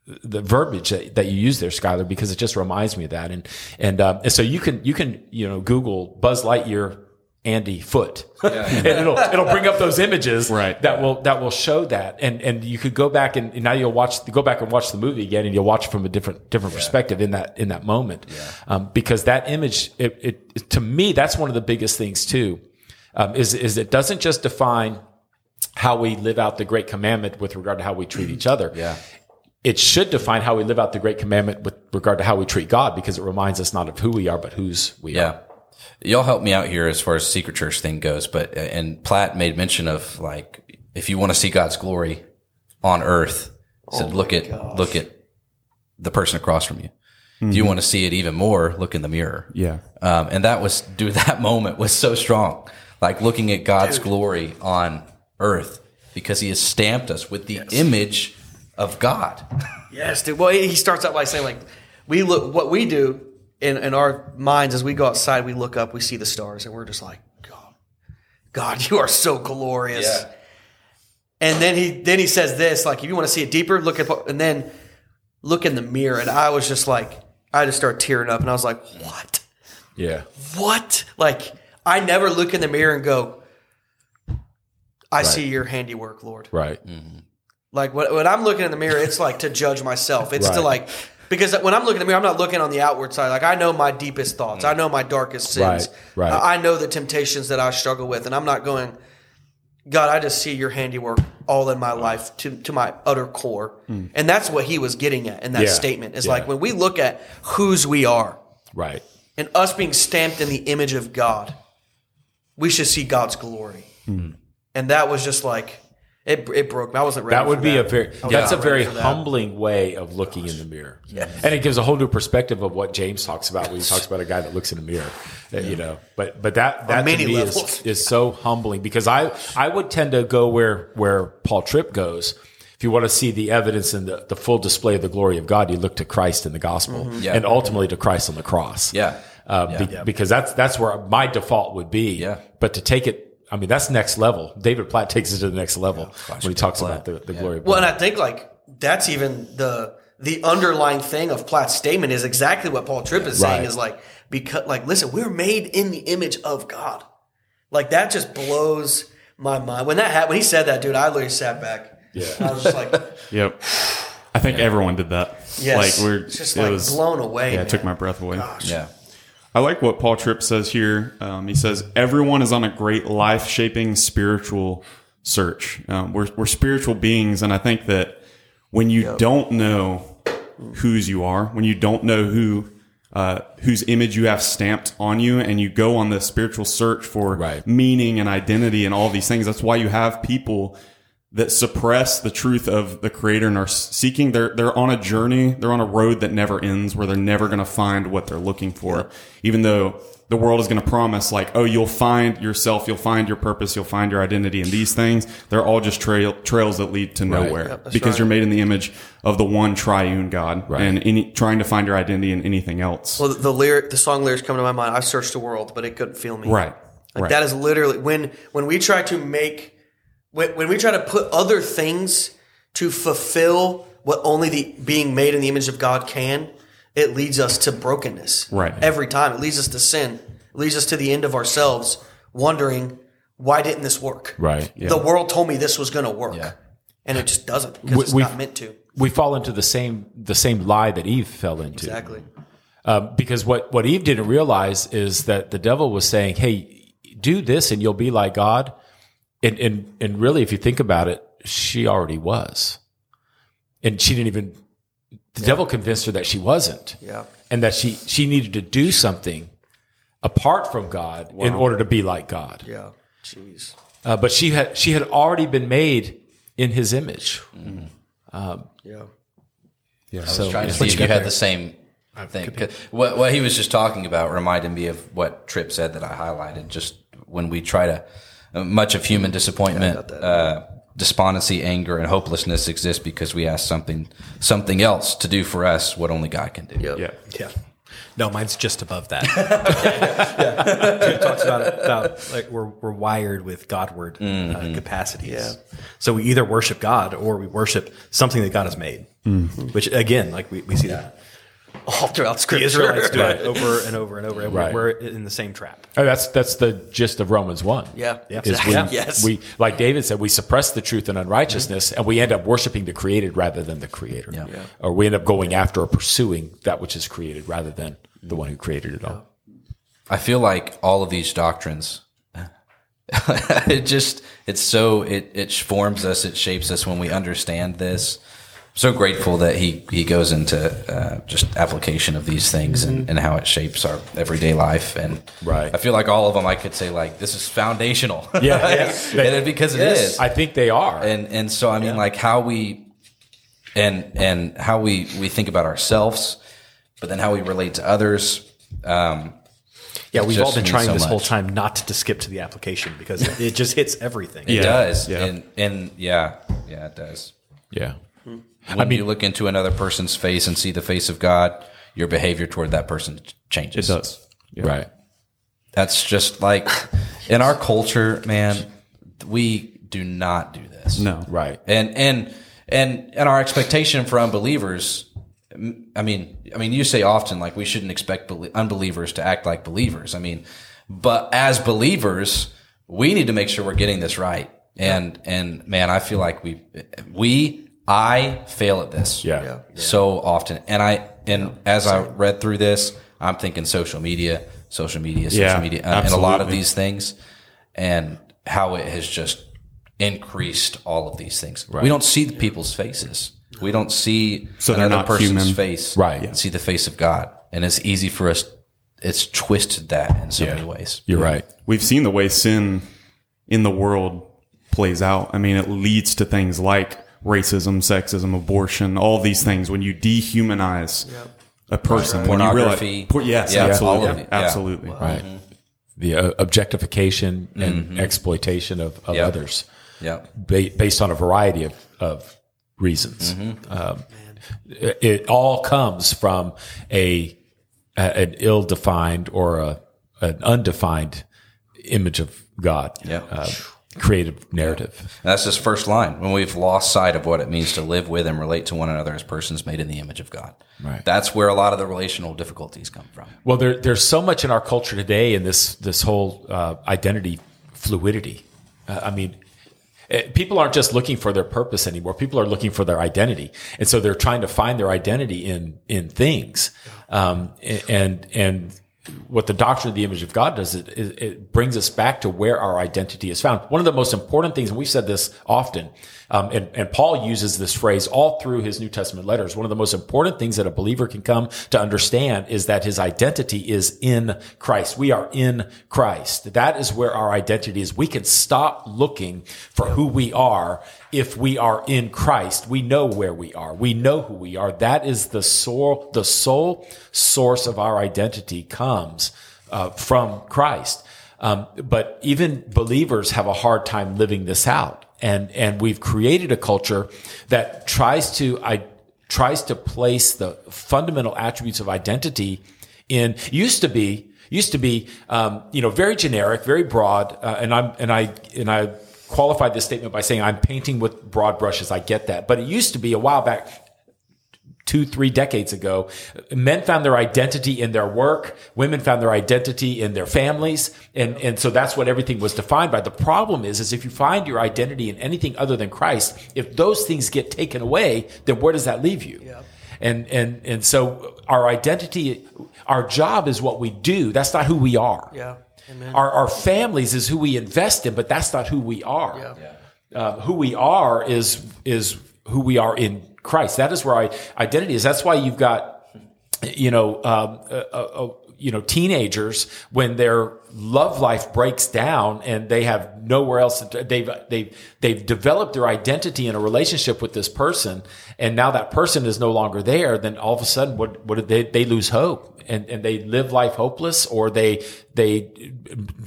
the verbiage that, that you use there, Skylar, because it just reminds me of that. And and, um, and so you can you can you know Google Buzz Lightyear Andy Foot, and it'll it'll bring up those images Right. that will that will show that. And and you could go back and now you'll watch go back and watch the movie again, and you'll watch it from a different different perspective in that in that moment, um, because that image it, it to me that's one of the biggest things too. Um, is is it doesn't just define how we live out the great commandment with regard to how we treat each other. Yeah. It should define how we live out the great commandment with regard to how we treat God because it reminds us not of who we are, but whose we Yeah. are. Y'all help me out here as far as secret church thing goes, but and Platt made mention of like if you want to see God's glory on earth, said look at look at the person across from you. If you want to see it even more, look in the mirror. Yeah. Um, and that was, dude, that moment was so strong. Like looking at God's glory on earth because he has stamped us with the image of God. Yes, dude. Well, he starts out by saying like, we look what we do in, in our minds as we go outside. We look up, we see the stars, and we're just like, God, God, you are so glorious. And then he then he says this like, if you want to see it deeper, look at and then look in the mirror. And I was just like, I just started tearing up, and I was like, what? Yeah. What? Like, I never look in the mirror and go, I see your handiwork, Lord. Right. Like when, when I'm looking in the mirror, it's like to judge myself. It's to like because when I'm looking at me, I'm not looking on the outward side. Like I know my deepest thoughts. I mm. know my darkest sins. Right, right. I know the temptations that I struggle with, and I'm not going. God, I just see your handiwork all in my life to, to my utter core. Mm. And that's what he was getting at in that Yeah, statement. Is yeah. like when we look at whose we are Right. and us being stamped in the image of God, we should see God's glory. Mm. And that was just like, It it broke me. I wasn't ready. That would for be a very I was that's a very that. humbling way of looking in the mirror, and it gives a whole new perspective of what James talks about when he talks about a guy that looks in the mirror, uh, you know. But but that that to many me levels. is, is so humbling because I I would tend to go where where Paul Tripp goes. If you want to see the evidence and the, the full display of the glory of God, you look to Christ in the gospel, Yeah. and ultimately to Christ on the cross. Yeah. Uh, be- because that's that's where my default would be. Yeah. But to take it, I mean, that's next level. David Platt takes it to the next level when he talks about the, the glory of Well, and I think like that's even the the underlying thing of Platt's statement is exactly what Paul Tripp is saying Right. is like because like listen, we're made in the image of God. Like that just blows my mind. When that happened, when he said that, dude, I literally sat back. Yeah. I was just like, Yep. I think everyone did that. yes, Like we're It's just it like was blown away. yeah, man. it took my breath away. Yeah. I like what Paul Tripp says here. Um, he says everyone is on a great life shaping spiritual search. Um, we're we're spiritual beings, and I think that when you don't know whose you are, when you don't know who uh, whose image you have stamped on you, and you go on this spiritual search for Right. meaning and identity and all these things. That's why you have people that suppress the truth of the creator and are seeking they're they're on a journey they're on a road that never ends where they're never going to find what they're looking for even though the world is going to promise like oh you'll find yourself you'll find your purpose you'll find your identity in these things they're all just trail trails that lead to nowhere Yep, because right. you're made in the image of the one triune god right. and any trying to find your identity in anything else Well, the, the lyric, the song lyrics come to my mind. I searched the world, but it couldn't feel me. right Like right that is literally when when we try to make when, when we try to put other things to fulfill what only the being made in the image of God can, it leads us to brokenness. Right. Every time it leads us to sin. It leads us to the end of ourselves, wondering why didn't this work? Right. The world told me this was going to work, Yeah. and it just doesn't because We- it's not meant to. we fall into the same the same lie that Eve fell into. Exactly. Um, because what, what Eve didn't realize is that the devil was saying, Hey, do this and you'll be like God. And, and, and really, if you think about it, she already was. And she didn't even, the devil convinced her that she wasn't. Yeah. And that she, she needed to do something apart from God in order to be like God. Yeah. Jeez. Uh, but she had, she had already been made in his image. Yeah. Yeah. I was trying to see if you had the same thing. What, what he was just talking about reminded me of what Tripp said that I highlighted. Just when we try to, much of human disappointment, uh, despondency, anger, and hopelessness exist because we ask something something else to do for us what only God can do. Yep. yeah Yeah. No, mine's just above that. yeah. It talks about it, about like we're we're wired with Godward uh, capacities. Yeah. So we either worship God or we worship something that God has made. Which again, like we, we see that All throughout the scripture. Israelites do it over and over and over. And Right. we're, we're in the same trap. Oh, that's that's the gist of Romans one. Yeah. Yeah. Is we, Yes. we like David said, we suppress the truth and unrighteousness, mm-hmm. and we end up worshiping the created rather than the creator. Yeah. Yeah. Or we end up going after or pursuing that which is created rather than the one who created it all. I feel like all of these doctrines, it just, it's so, it, it forms us, it shapes us when we understand this. I'm so grateful that he, he goes into uh, just application of these things and, and how it shapes our everyday life. And Right. I feel like all of them, I could say like, this is foundational. Yeah, yeah. and it, because it is. I think they are. and and so I mean, like how we and and how we we think about ourselves, but then how we relate to others. Um, Yeah, we've all been trying so this whole time not to skip to the application because it just hits everything. it Yeah, does, yeah. and and yeah, yeah, it does. yeah. When you look into another person's face and see the face of God, your behavior toward that person ch- it changes. does Yeah. Right. That's just like in our culture, man. We do not do this. no Right. and and and and our expectation for unbelievers I mean i mean you say often like we shouldn't expect unbelievers to act like believers i mean but as believers we need to make sure we're getting this right and and man i feel like we we i fail at this Yeah. Yeah. so often and i and as i read through this i'm thinking social media social media social Yeah, media uh, and a lot of these things and how it has just increased all of these things. We don't see the people's faces. We don't see So they're another not person's human. face. Right. And see the face of God. And it's easy for us. It's twisted that in so many ways. You're right. we've seen the way sin in the world plays out. I mean, it leads to things like racism, sexism, abortion, all these things when you dehumanize a person. When you Pornography. realize, por- yes, Yeah, absolutely, all of it, yeah. absolutely. right? The uh, objectification and exploitation of, of Yeah. others. Yeah. ba- based on a variety of, of reasons. Um, it, it all comes from a, a an ill-defined or a an undefined image of God. Yeah. Uh, creative narrative. That's his first line. When we've lost sight of what it means to live with and relate to one another as persons made in the image of God. Right. That's where a lot of the relational difficulties come from. Well, there, there's so much in our culture today in this this whole uh, identity fluidity. Uh, I mean, eh, people aren't just looking for their purpose anymore. People are looking for their identity, and so they're trying to find their identity in in things. Um, and and what the doctrine of the image of God does it, it brings us back to where our identity is found. One of the most important things, and we've said this often, um, and, and Paul uses this phrase all through his New Testament letters. One of the most important things that a believer can come to understand is that his identity is in Christ. We are in Christ. That is where our identity is. We can stop looking for who we are if we are in Christ. We know where we are. We know who we are. That is the soul, the sole source of our identity comes uh, from Christ. Um, but even believers have a hard time living this out, and and we've created a culture that tries to I tries to place the fundamental attributes of identity in used to be used to be um, you know very generic, very broad, uh, and I'm and I and I qualified this statement by saying I'm painting with broad brushes. I get that, but it used to be a while back two, three decades ago, men found their identity in their work, women found their identity in their families, and, and so that's what everything was defined by. The problem is, is if you find your identity in anything other than Christ, if those things get taken away, then where does that leave you? And, and, and so our identity, our job is what we do. That's not who we are. Yeah. Amen. Our, our families is who we invest in, but that's not who we are. Uh, who we are is is who we are in Christ. That is where our identity is. That's why you've got, you know, um, uh, uh, you know, teenagers when their love life breaks down and they have nowhere else. They've they've they've developed their identity in a relationship with this person, and now that person is no longer there. Then all of a sudden, what what did they they lose hope and and they live life hopeless, or they they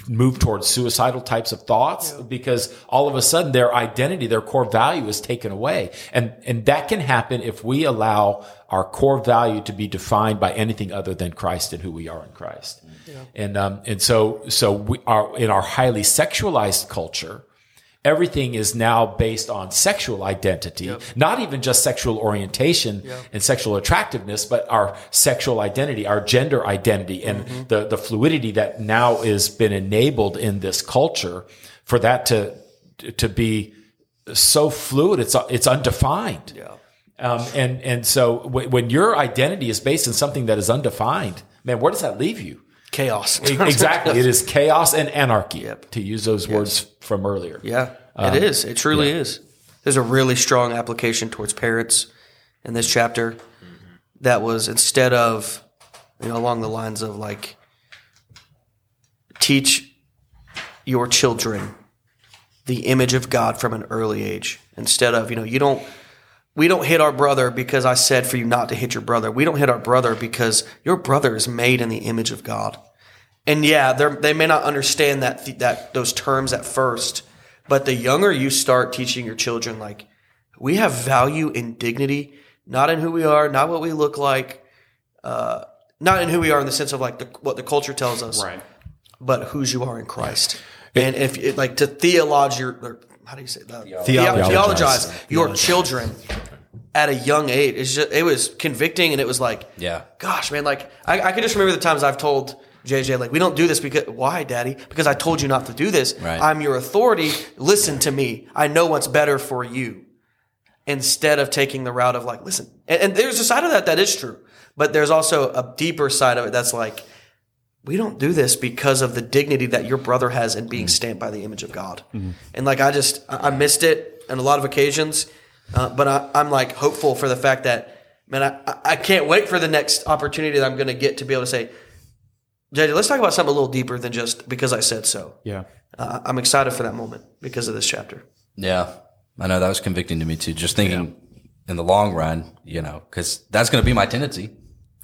move towards suicidal types of thoughts because all of a sudden their identity, their core value is taken away. And, and that can happen if we allow our core value to be defined by anything other than Christ and who we are in Christ. And, um, and so, so we are in our highly sexualized culture, everything is now based on sexual identity, not even just sexual orientation and sexual attractiveness, but our sexual identity, our gender identity, and the, the fluidity that now has been enabled in this culture for that to to be so fluid. It's it's undefined. Yeah. Um, and and so w- when your identity is based on something that is undefined, man, where does that leave you? Chaos. exactly, it is chaos and anarchy. Yep. To use those words from earlier. Yeah, it is. It truly is. There's a really strong application towards parents in this chapter that was instead of, you know, along the lines of like, teach your children the image of God from an early age instead of, you know, you don't, we don't hit our brother because I said for you not to hit your brother. We don't hit our brother because your brother is made in the image of God. And yeah, they they may not understand that that those terms at first, but the younger you start teaching your children, like we have value and dignity, not in who we are, not what we look like, uh, not in who we are in the sense of like the, what the culture tells us, Right. but whose you are in Christ. And if it, like to theologize your, or how do you say that? Theologize. theologize your children at a young age. It's just, it was convicting, and it was like, Yeah. gosh, man, like I, I can just remember the times I've told JJ, like, we don't do this because why, Daddy? Because I told you not to do this. Right. I'm your authority. Listen to me. I know what's better for you. Instead of taking the route of like, listen, and, and there's a side of that that is true, but there's also a deeper side of it that's like, we don't do this because of the dignity that your brother has in being stamped by the image of God. And like, I just, I I missed it on a lot of occasions, uh, but I, I'm like hopeful for the fact that, man, I- I, I can't wait for the next opportunity that I'm going to get to be able to say, JJ, let's talk about something a little deeper than just because I said so. Yeah. Uh, I'm excited for that moment because of this chapter. Yeah, I know that was convicting to me too. Just thinking in the long run, you know, because that's going to be my tendency.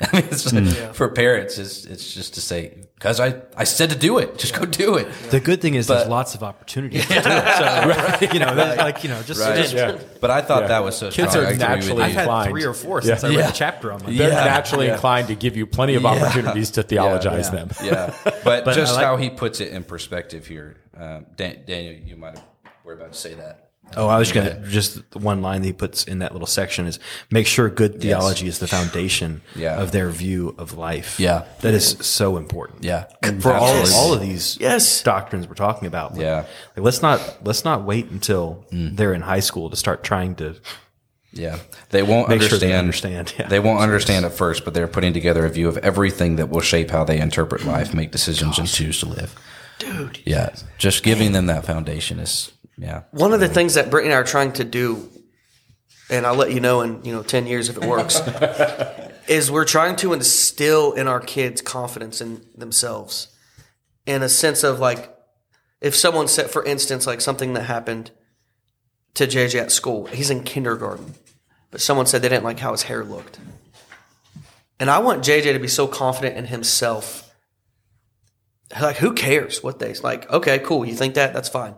I mean, it's, for parents, it's it's just to say because I I said to do it, just go do it. The good thing is But- there's lots of opportunities. to do it. So, you know, that's like, you know, just, just Yeah. But I thought that was so. Kids strong. are I agree with naturally. I've had inclined. three or four Yeah. since I read Yeah. the chapter on my They're Yeah. naturally Yeah. inclined to give you plenty of Yeah. opportunities to theologize yeah. them. yeah, but, But just like- how he puts it in perspective here, um, Dan, Daniel, you might have were about to say that. Oh, I was gonna just one line that he puts in that little section is make sure good theology is the foundation Yeah. of their view of life. Yeah. that is so important. Yeah, for all Absolutely. all of these Yes. doctrines we're talking about. Like, Yeah. like, let's not let's not wait until mm. they're in high school to start trying to Yeah, they won't Make sure understand. they understand, yeah. They won't understand at first, but they're putting together a view of everything that will shape how they interpret life, make decisions, and choose to live. Dude. Yeah, just giving them that foundation is yeah. One of the things that Brittany and I are trying to do, and I'll let you know in you know ten years if it works, is we're trying to instill in our kids confidence in themselves, in a sense of like, if someone said, for instance, like something that happened to JJ at school, he's in kindergarten, but someone said they didn't like how his hair looked, and I want JJ to be so confident in himself. Like, who cares what they like? Okay, cool. You think that? That's fine.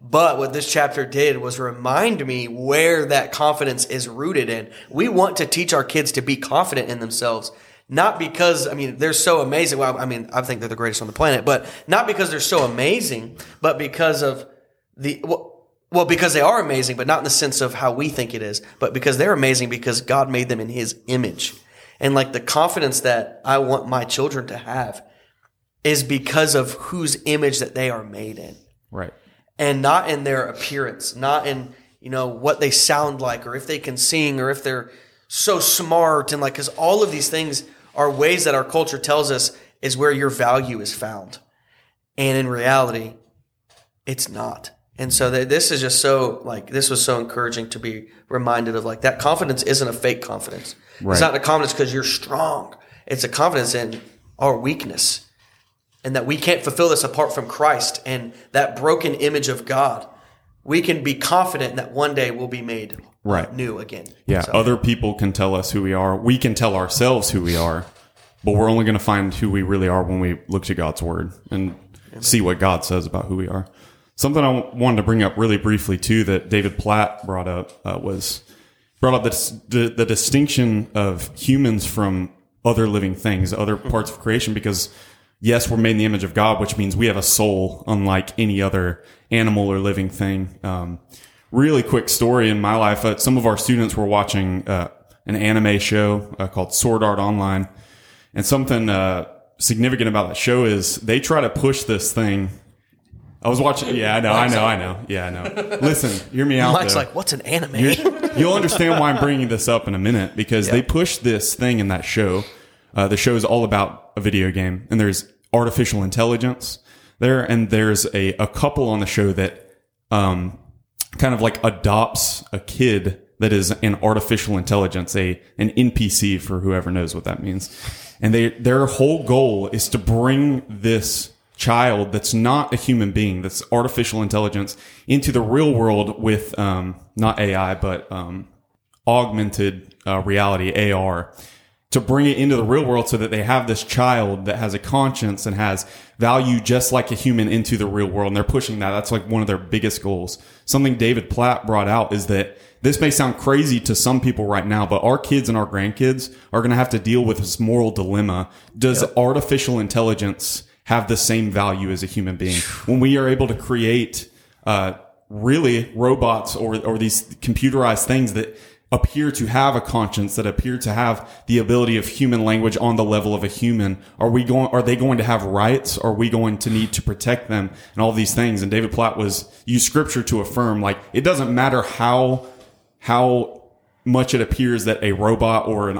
But what this chapter did was remind me where that confidence is rooted in. We want to teach our kids to be confident in themselves, not because, I mean, they're so amazing. Well, I mean, I think they're the greatest on the planet, but not because they're so amazing, but because of the, well, well, because they are amazing, but not in the sense of how we think it is, but because they're amazing because God made them in his image. And like the confidence that I want my children to have is because of whose image that they are made in Right. And not in their appearance, not in you know what they sound like, or if they can sing, or if they're so smart, and like because all of these things are ways that our culture tells us is where your value is found, and in reality, it's not. And so th- this is just so like this was so encouraging to be reminded of like that confidence isn't a fake confidence. Right. It's not a confidence because you're strong. It's a confidence in our weakness and that we can't fulfill this apart from Christ and that broken image of God. We can be confident that one day we'll be made Right. new again. Yeah, So- other people can tell us who we are. We can tell ourselves who we are, but we're only going to find who we really are when we look to God's word and see what God says about who we are. Something I wanted to bring up really briefly too that David Platt brought up uh, was brought up the, the the distinction of humans from other living things, other parts of creation, because yes, we're made in the image of God, which means we have a soul unlike any other animal or living thing. Um, really quick story in my life. Uh, some of our students were watching uh, an anime show uh, called Sword Art Online, and something uh, significant about that show is they try to push this thing. I was watching. Yeah, I know, I know, I know. Yeah, I know. Listen, hear me out. Mike's though. like, what's an anime? You'll understand why I'm bringing this up in a minute because they push this thing in that show. Uh, the show is all about a video game, and there's artificial intelligence there, and there's a, a couple on the show that um, kind of like adopts a kid that is an artificial intelligence, a an NPC for whoever knows what that means, and they their whole goal is to bring this child that's not a human being, that's artificial intelligence, into the real world with um, not AI but um, augmented uh, reality AR to bring it into the real world so that they have this child that has a conscience and has value just like a human into the real world. And they're pushing that. That's like one of their biggest goals. Something David Platt brought out is that this may sound crazy to some people right now, but our kids and our grandkids are going to have to deal with this moral dilemma. Does artificial intelligence have the same value as a human being? When we are able to create, uh, really robots or, or these computerized things that appear to have a conscience that appear to have the ability of human language on the level of a human are we going are they going to have rights? Are we going to need to protect them? And all these things. And david platt was used scripture to affirm like it doesn't matter how how much it appears that a robot or an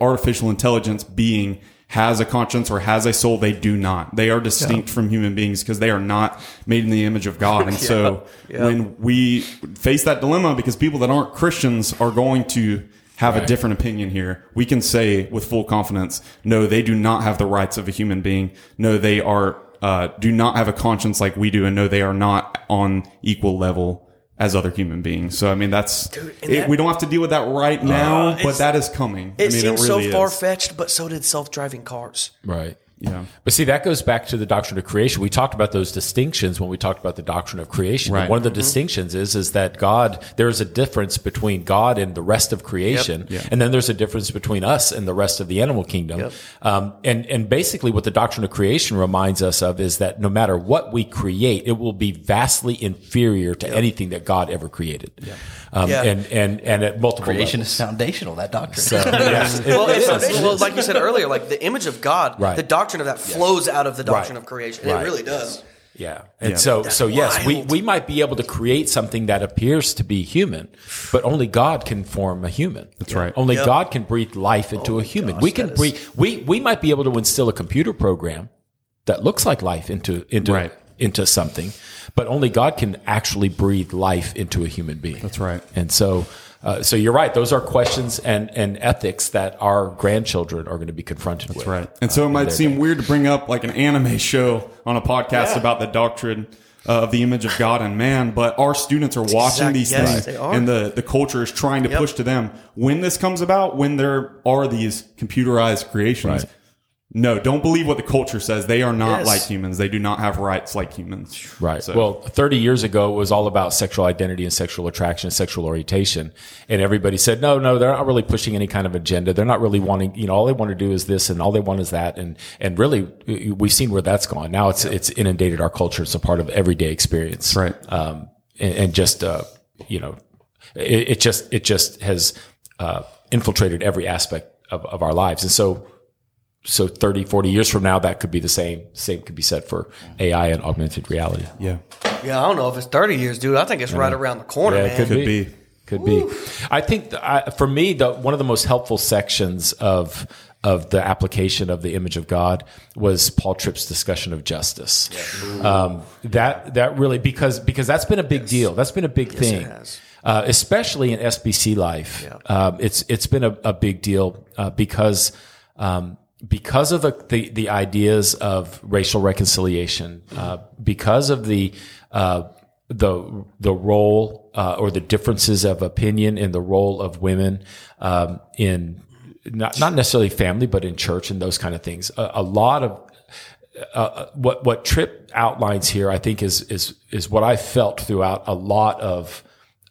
artificial intelligence being has a conscience or has a soul they do not. They are distinct from human beings because they are not made in the image of god. And so when we face that dilemma because people that aren't christians are going to have a different opinion here we can say with full confidence no they do not have the rights of a human being. No they are uh, do not have a conscience like we do and no they are not on equal level as other human beings. So I mean, that's and it, that- Uh, we don't have to deal with that right now, but that is coming. It I mean, seems it really so far fetched, but so did self driving cars. Right. Yeah. But see, that goes back to the doctrine of creation. We talked about those distinctions when we talked about the doctrine of creation. Right. One of the distinctions is is that God, there is a difference between God and the rest of creation, Yeah. and then there's a difference between us and the rest of the animal kingdom. Yep. Um, and and basically, what the doctrine of creation reminds us of is that no matter what we create, it will be vastly inferior to anything that God ever created. Um, Yeah. And and and at multiple Creation levels. is foundational. That doctrine. Yes. It- Well, it's, well, like you said earlier, like the image of God, Right. the doctrine of that flows out of the doctrine Right. of creation. Right. It really does. Yeah. And Yeah. so, so yes, we, wild. we might be able to create something that appears to be human, but only God can form a human. That's right. Only Yep. God can breathe life into oh a human. we can that is- breathe, we, we might be able to instill a computer program that looks like life into, into, Right. into something, but only God can actually breathe life into a human being. That's right. And so, uh, so you're right. Those are questions and, and ethics that our grandchildren are going to be confronted with. That's right. And so it might seem day. weird to bring up like an anime show on a podcast Yeah. about the doctrine uh, of the image of God and man, but our students are watching exact- these yes, things and the, the culture is trying to Yep. push to them. When this comes about, when there are these computerized creations, Right. No, don't believe what the culture says. They are not Yes. like humans. They do not have rights like humans. Right. So- Well, 30 years ago, it was all about sexual identity and sexual attraction and sexual orientation. And everybody said, no, no, they're not really pushing any kind of agenda. They're not really wanting, you know, all they want to do is this and all they want is that. And, and really, we've seen where that's gone. Now it's, it's inundated our culture. It's a part of everyday experience. Right. Um, and, and just, uh, you know, it, it just, it just has, uh, infiltrated every aspect of, of our lives. And so, so 30, 40 years from now, that could be the same, same could be said for AI and augmented reality. Yeah. Yeah, I don't know if it's 30 years, dude. I think it's right around the corner, Yeah, man. it could, Could be. be. Could be. I think th- I, for me, the one of the most helpful sections of of the application of the image of God was Paul Tripp's discussion of justice. Um, that that really because because that's been a big deal. That's been a big thing. has. Uh, especially in SBC life, um, it's it's been a, a big deal uh, because um, because of the, the ideas of racial reconciliation, uh, because of the uh, the the role uh, or the differences of opinion in the role of women um, in not not necessarily family, but in church and those kind of things. A, a lot of uh, what what Tripp outlines here, I think, is is is what I felt throughout a lot of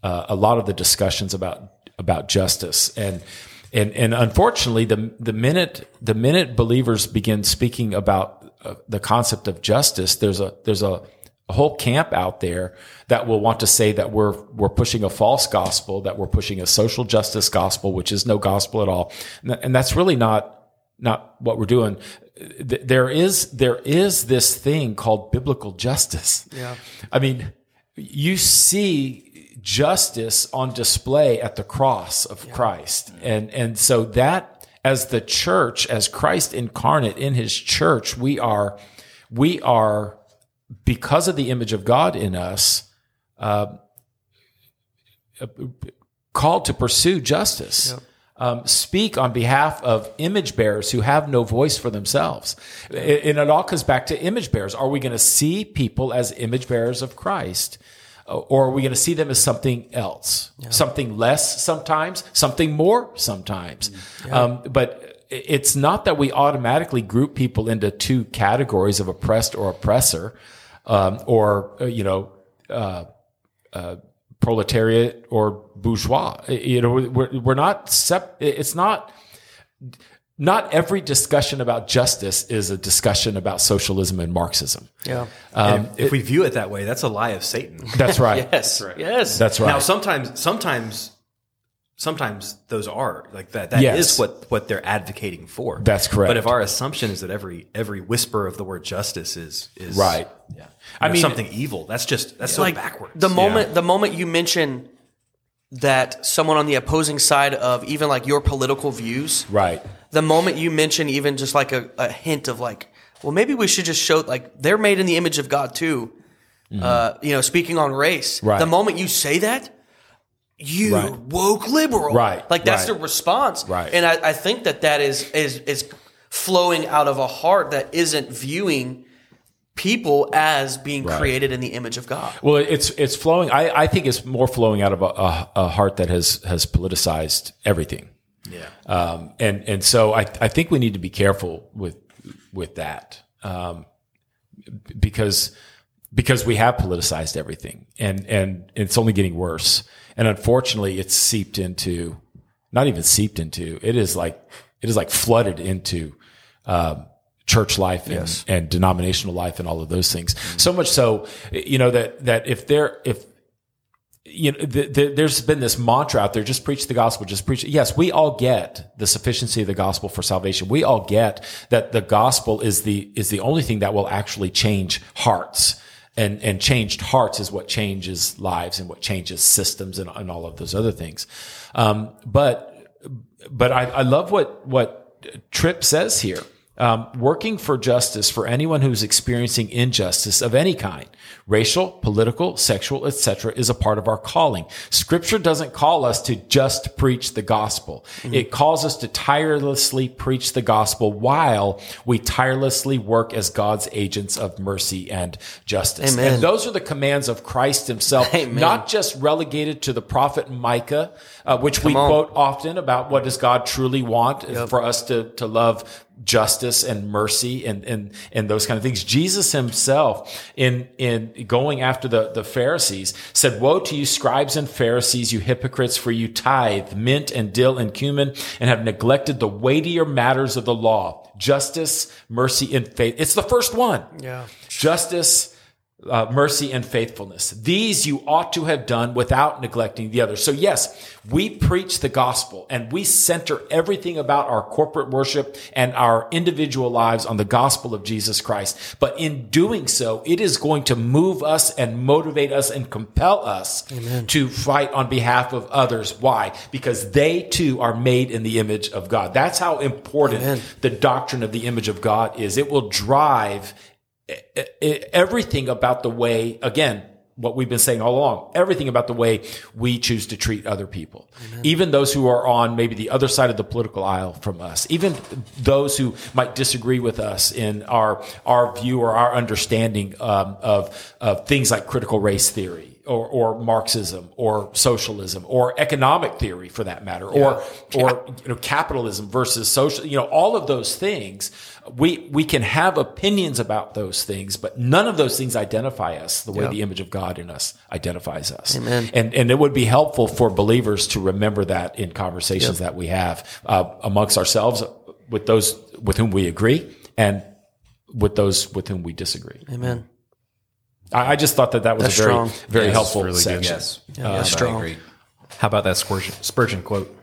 uh, a lot of the discussions about about justice and. And, and unfortunately, the the minute the minute believers begin speaking about uh, the concept of justice, there's a there's a, a whole camp out there that will want to say that we're we're pushing a false gospel, that we're pushing a social justice gospel, which is no gospel at all, and, and that's really not not what we're doing. There is there is this thing called biblical justice. Yeah. I mean, you see justice on display at the cross of Christ. And and so that as the church, as Christ incarnate in his church, we are we are because of the image of God in us, uh, called to pursue justice. Um, speak on behalf of image bearers who have no voice for themselves. And it all comes back to image bearers. Are we going to see people as image bearers of Christ? Uh, Or are we going to see them as something else? Something less sometimes, something more sometimes. Um, but it's not that we automatically group people into two categories of oppressed or oppressor, um, or, uh, you know, uh proletariat or bourgeois. You know, we're, we're not, sep- it's not, not every discussion about justice is a discussion about socialism and Marxism. Yeah. And if, if we view it that way, that's a lie of Satan. That's right. Yes. Yes. That's right. Now, sometimes, sometimes, sometimes those are like that. That is Yes. what what they're advocating for. That's correct. But if our assumption is that every every whisper of the word justice is is Right. yeah, I mean- something evil. That's just that's so like backwards. The moment the moment you mention that someone on the opposing side of even like your political views, right. the moment you mention even just like a, a hint of like, well, maybe we should just show like they're made in the image of God too. Uh, you know, speaking on race, Mm-hmm. Right. the moment you say that, you Right. woke liberal, Right. Like that's Right. the response, Right. And I, I think that that is is is flowing out of a heart that isn't viewing people as being Right. created in the image of God. Well, it's it's flowing. I, I think it's more flowing out of a, a, a heart that has has politicized everything. Yeah. Um, and and so I I think we need to be careful with with that um, because because we have politicized everything and and it's only getting worse. And unfortunately, it's seeped into not even seeped into it is like it is like flooded into um, church life and, and denominational life and all of those things. So much so, you know that that if there if you know, th- th- there's been this mantra out there: just preach the gospel, just preach. Yes, we all get the sufficiency of the gospel for salvation. We all get that the gospel is the is the only thing that will actually change hearts, and and changed hearts is what changes lives and what changes systems and, and all of those other things. Um, but but I, I love what what Tripp says here. Um, working for justice for anyone who's experiencing injustice of any kind, racial, political, sexual, etc., is a part of our calling. Scripture doesn't call us to just preach the gospel. It calls us to tirelessly preach the gospel while we tirelessly work as God's agents of mercy and justice. Amen. And those are the commands of Christ himself, Amen. not just relegated to the prophet Micah, uh, which we on. quote often about what does God truly want for us to, to love justice and mercy and, and, and those kind of things. Jesus himself in, in going after the, the Pharisees said, woe to you scribes and Pharisees, you hypocrites, for you tithe mint and dill and cumin and have neglected the weightier matters of the law, justice, mercy, and faith. It's the first one. Yeah. Justice, uh, mercy and faithfulness. These you ought to have done without neglecting the others. So yes, we preach the gospel and we center everything about our corporate worship and our individual lives on the gospel of Jesus Christ. But in doing so, it is going to move us and motivate us and compel us to fight on behalf of others. Why? Because they too are made in the image of God. That's how important Amen. the doctrine of the image of God is. It will drive e- e- everything about the way, again, what we've been saying all along, everything about the way we choose to treat other people. Even those who are on maybe the other side of the political aisle from us, even those who might disagree with us in our, our view or our understanding um, of, of things like critical race theory. Or, or Marxism, or socialism, or economic theory, for that matter, or or you know capitalism versus social. You know all of those things we we can have opinions about those things, but none of those things identify us the way the image of God in us identifies us. Amen. And and it would be helpful for believers to remember that in conversations that we have uh, amongst ourselves with those with whom we agree and with those with whom we disagree. Amen. I, I just thought that that was That's a very strong. very Yes, helpful really good. section. Yes. Yeah, I um, strong. agree. How about that Spurgeon, Spurgeon quote?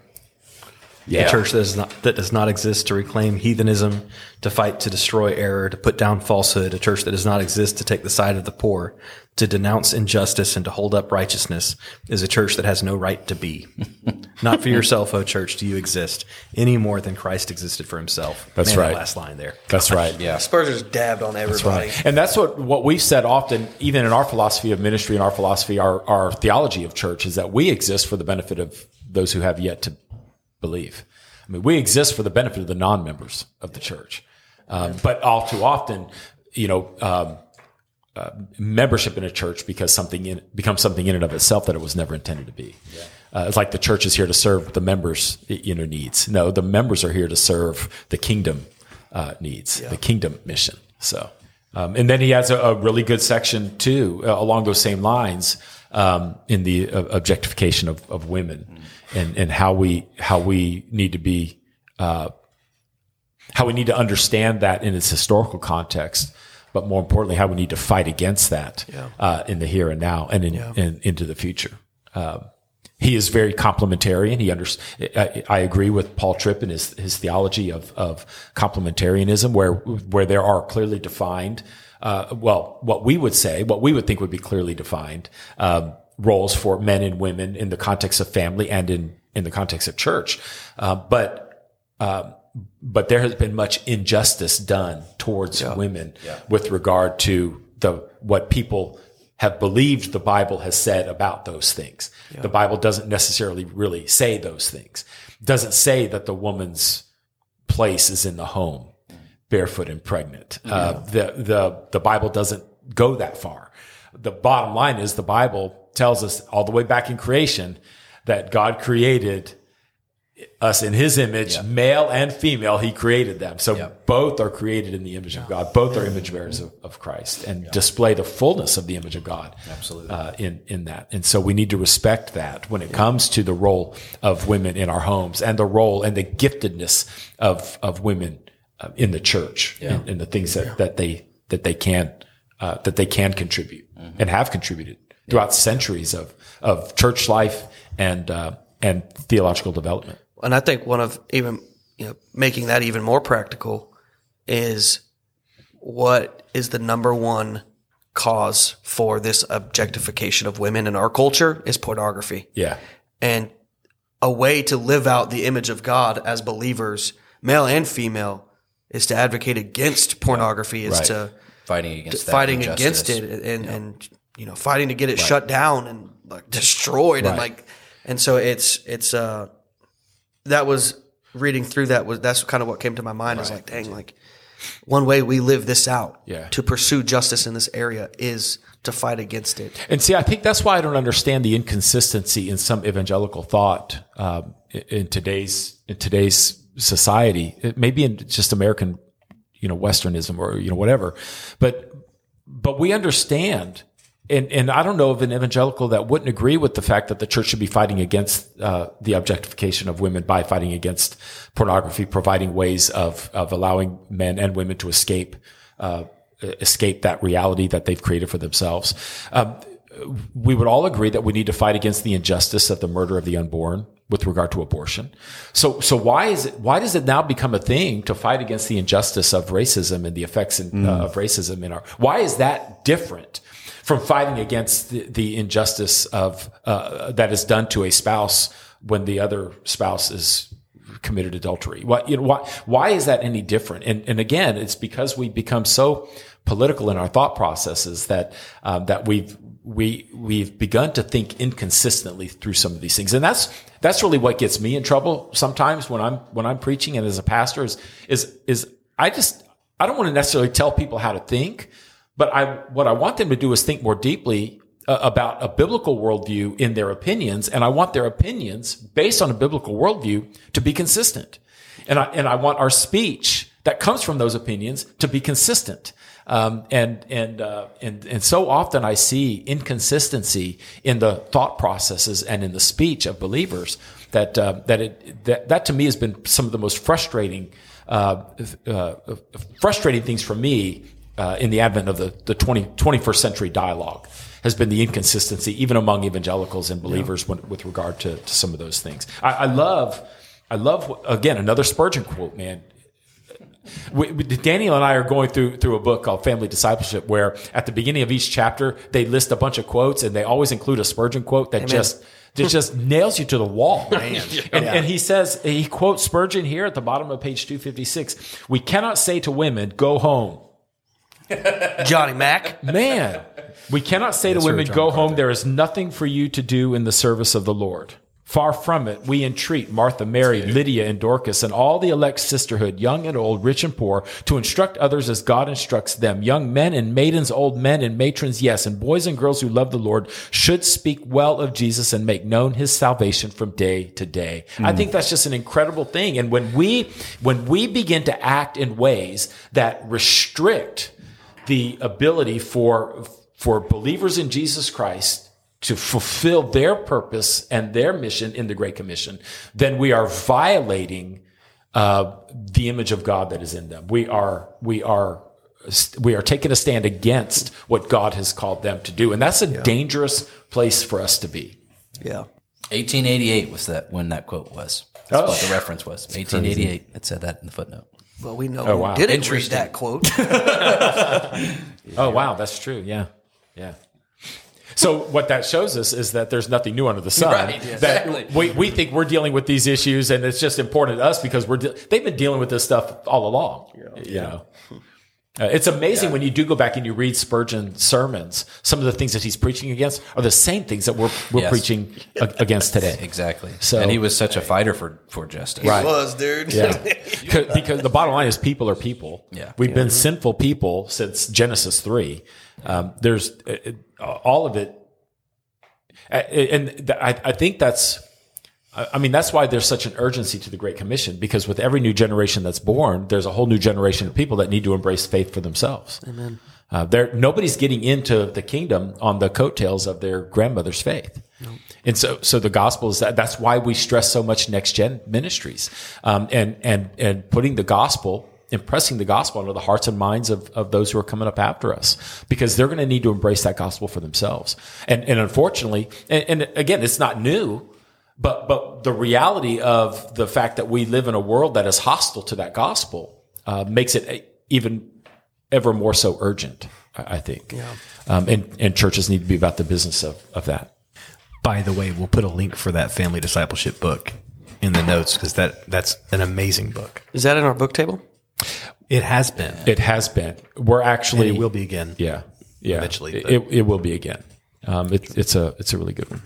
Yeah. A church that does not that does not exist to reclaim heathenism, to fight to destroy error, to put down falsehood. A church that does not exist to take the side of the poor, to denounce injustice and to hold up righteousness is a church that has no right to be. not for yourself, O church, do you exist any more than Christ existed for himself. That's Man, that right. last line there. That's right. Yeah. Spurgeon's dabbed on everybody. And that's what, what we've said often, even in our philosophy of ministry and our philosophy, our, our theology of church is that we exist for the benefit of those who have yet to believe. I mean, we exist for the benefit of the non-members of the church. Um, but all too often, you know, um, uh, membership in a church because something in, becomes something in and of itself that it was never intended to be. Uh, it's like the church is here to serve the members' you know needs. No, the members are here to serve the kingdom uh, needs, the kingdom mission. So, um, and then he has a, a really good section too uh, along those same lines um, in the uh, objectification of, of women and and how we how we need to be uh, how we need to understand that in its historical context, but more importantly, how we need to fight against that uh, in the here and now and in, in into the future. Um, he is very complementarian. He under, I, I agree with Paul Tripp in his, his theology of, of complementarianism, where where there are clearly defined, uh, well, what we would say, what we would think would be clearly defined um, roles for men and women in the context of family and in in the context of church, uh, but um, but there has been much injustice done towards women with regard to the what people have believed the Bible has said about those things. The Bible doesn't necessarily really say those things. It Doesn't say that the woman's place is in the home. barefoot and pregnant. Uh, the the the Bible doesn't go that far. The bottom line is the Bible tells us all the way back in creation that God created us in his image, male and female, he created them. So both are created in the image of God. Both are image bearers of, of Christ and display the fullness of the image of God. Absolutely. Uh, in, in that. And so we need to respect that when it comes to the role of women in our homes and the role and the giftedness of, of women uh, in the church and, and the things that, that they, that they can, uh, that they can contribute and have contributed throughout centuries of, of church life and, uh, and theological development. And I think one of even you know making that even more practical is what is the number one cause for this objectification of women in our culture is pornography. Yeah. And a way to live out the image of God as believers, male and female, is to advocate against pornography, is Right. to Fighting against that fighting injustice. against it and and you know fighting to get it shut down and like destroyed and like and so it's it's uh that was reading through that was that's kind of what came to my mind is like dang like one way we live this out Yeah. to pursue justice in this area is to fight against it And see, I think that's why I don't understand the inconsistency in some evangelical thought um, in- in today's in today's society. It maybe in just American, you know, Westernism or you know whatever, but but we understand. And, and I don't know of an evangelical that wouldn't agree with the fact that the church should be fighting against uh, the objectification of women by fighting against pornography, providing ways of of allowing men and women to escape uh, escape that reality that they've created for themselves. Um, we would all agree that we need to fight against the injustice of the murder of the unborn with regard to abortion. So, so why is it, why does it now become a thing to fight against the injustice of racism and the effects in, uh, of racism in our, why is that different from fighting against the, the injustice of, uh, that is done to a spouse when the other spouse is committed adultery. Why, you know, why, why is that any different? And, and again, it's because we become so political in our thought processes that, um, that we've, we, we've begun to think inconsistently through some of these things. And that's, that's really what gets me in trouble sometimes when I'm, when I'm preaching and as a pastor is, is, is I just, I don't want to necessarily tell people how to think, but I, what I want them to do is think more deeply uh, about a biblical worldview in their opinions, and I want their opinions based on a biblical worldview to be consistent. And I, and I want our speech that comes from those opinions to be consistent. Um, and and uh, and and so often I see inconsistency in the thought processes and in the speech of believers that uh, that it that that to me has been some of the most frustrating uh, uh, frustrating things for me uh, in the advent of the, the 20, 21st century dialogue has been the inconsistency, even among evangelicals and believers when, with regard to, to some of those things. I, I love, I love, again, another Spurgeon quote, man. We, we- Daniel and I are going through through a book called Family Discipleship, where at the beginning of each chapter they list a bunch of quotes, and they always include a Spurgeon quote that just that just nails you to the wall. And, and he says he quotes Spurgeon here at the bottom of page two fifty six. We cannot say to women, "Go home." Johnny mack Man, we cannot say to women, go home. There is nothing for you to do in the service of the Lord. Far from it, we entreat Martha, Mary, Lydia, and Dorcas, and all the elect sisterhood, young and old, rich and poor, to instruct others as God instructs them. Young men and maidens, old men and matrons, yes, and boys and girls who love the Lord should speak well of Jesus and make known his salvation from day to day. I think that's just an incredible thing. And when we, when we begin to act in ways that restrict the ability for for believers in Jesus Christ to fulfill their purpose and their mission in the Great Commission, then we are violating uh, the image of God that is in them. We are we are we are taking a stand against what God has called them to do, and that's a dangerous place for us to be. yeah 1888 was that when that quote was. That's what the reference was. 1888. It said that in the footnote. Well we know Oh, who wow. didn't read that quote Oh wow, that's true. Yeah, yeah. So what that shows us is that there's nothing new under the sun. Right, That we, we think we're dealing with these issues, and it's just important to us because we're de- they've been dealing with this stuff all along. You know. Uh, it's amazing when you do go back and you read Spurgeon's sermons. Some of the things that he's preaching against are the same things that we're we're Yes. preaching a- against today. Exactly. So- and he was such a fighter for for justice. Right. was, dude. Yeah, because, because the bottom line is people are people. Yeah. we've been sinful people since Genesis three. Um, there's uh, uh, all of it, Uh, and I, I think that's. I mean, that's why there's such an urgency to the Great Commission because with every new generation that's born, there's a whole new generation of people that need to embrace faith for themselves. Amen. Uh, there, nobody's getting into the kingdom on the coattails of their grandmother's faith. And so, so the gospel is that that's why we stress so much next gen ministries, um, and, and, and putting the gospel, impressing the gospel into the hearts and minds of, of those who are coming up after us, because they're going to need to embrace that gospel for themselves. And, and unfortunately, and, and again, it's not new, but, but the reality of the fact that we live in a world that is hostile to that gospel, uh, makes it even ever more so urgent, I I think. Um, and, and churches need to be about the business of, of that. By the way, we'll put a link for that family discipleship book in the notes because that that's an amazing book. Is that in our book table? It has been. It has been. We're actually And it will be again. Yeah, yeah. Eventually, it, it, it will be again. Um, it, it's a it's a really good one.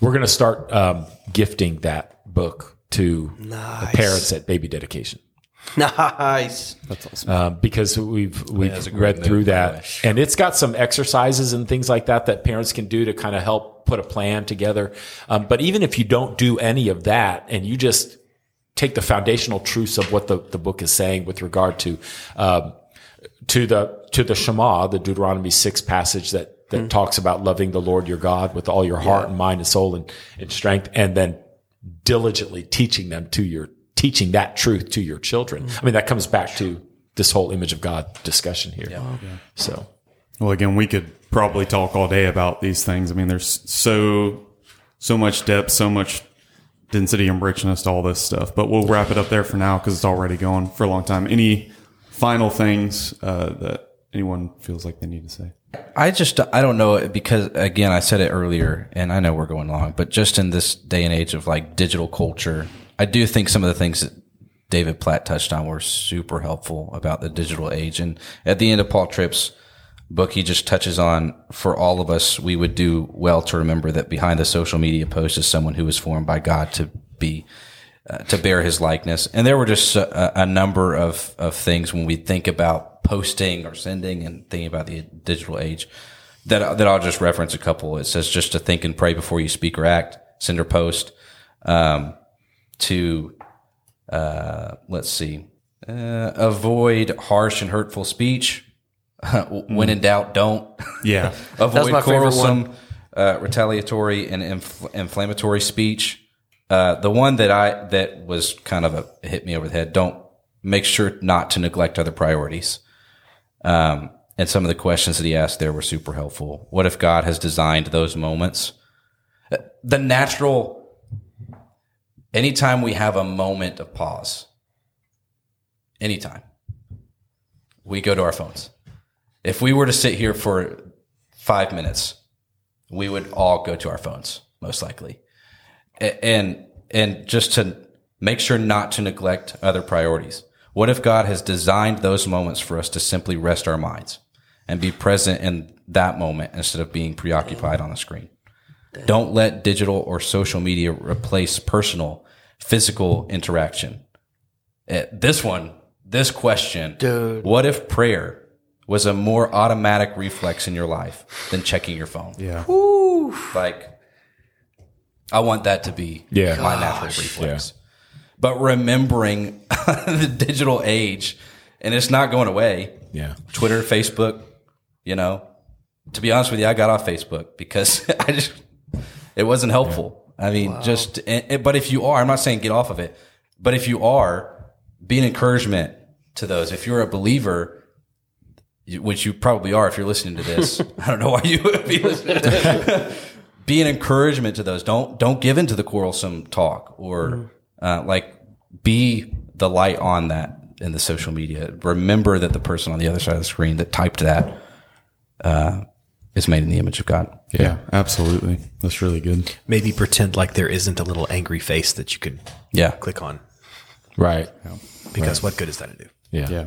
We're going to start um, gifting that book to the parents at baby dedication. Nice. That's awesome. Uh, because we've we've that's a great read through that, way. and it's got some exercises and things like that that parents can do to kind of help put a plan together. Um, but even if you don't do any of that, and you just take the foundational truths of what the, the book is saying with regard to um, to the to the Shema, the Deuteronomy six passage that that talks about loving the Lord your God with all your heart and mind and soul and, and strength, and then diligently teaching them to your teaching that truth to your children. I mean, that comes back to this whole image of God discussion here. So Well, again, we could probably talk all day about these things. I mean, there's so so much depth, so much density and richness to all this stuff. But we'll wrap it up there for now because it's already going for a long time. Any final things uh, that anyone feels like they need to say? I just I don't know because again I said it earlier and I know we're going long, but just in this day and age of like digital culture, I do think some of the things that David Platt touched on were super helpful about the digital age. And at the end of Paul Tripp's book, he just touches on for all of us, we would do well to remember that behind the social media post is someone who was formed by God to be uh, to bear his likeness. And there were just a, a number of, of things when we think about posting or sending and thinking about the digital age that, that I'll just reference a couple. It says just to think and pray before you speak or act, send or post, um, to, uh, let's see, uh, avoid harsh and hurtful speech. when in doubt, don't. Yeah. avoid quarrelsome, uh, retaliatory, and infl- inflammatory speech. Uh, the one that I that was kind of a hit me over the head. Don't make sure not to neglect other priorities. Um, and some of the questions that he asked there were super helpful. What if God has designed those moments? Uh, The natural. Anytime we have a moment of pause, anytime we go to our phones. If we were to sit here for five minutes, we would all go to our phones, most likely. And, and just to make sure not to neglect other priorities. What if God has designed those moments for us to simply rest our minds and be present in that moment instead of being preoccupied on the screen? Don't let digital or social media replace personal, physical interaction. Eh, This one, this question, Dude. what if prayer was a more automatic reflex in your life than checking your phone? Yeah. Like, I want that to be Yeah. my natural reflex. But remembering the digital age, and it's not going away. yeah, Twitter, Facebook, you know. To be honest with you, I got off Facebook because I just it wasn't helpful. I mean, just and- and- but if you are, I'm not saying get off of it, but if you are, be an encouragement to those. If you're a believer, which you probably are if you're listening to this, I don't know why you would be listening. To be an encouragement to those. Don't don't give in to the quarrelsome talk or mm. Uh, like be the light on that in the social media. Remember that the person on the other side of the screen that typed that uh, is made in the image of God. Yeah. Absolutely. That's really good. Maybe pretend like there isn't a little angry face that you could Yeah. click on right, because what good is that to do? yeah, Yeah.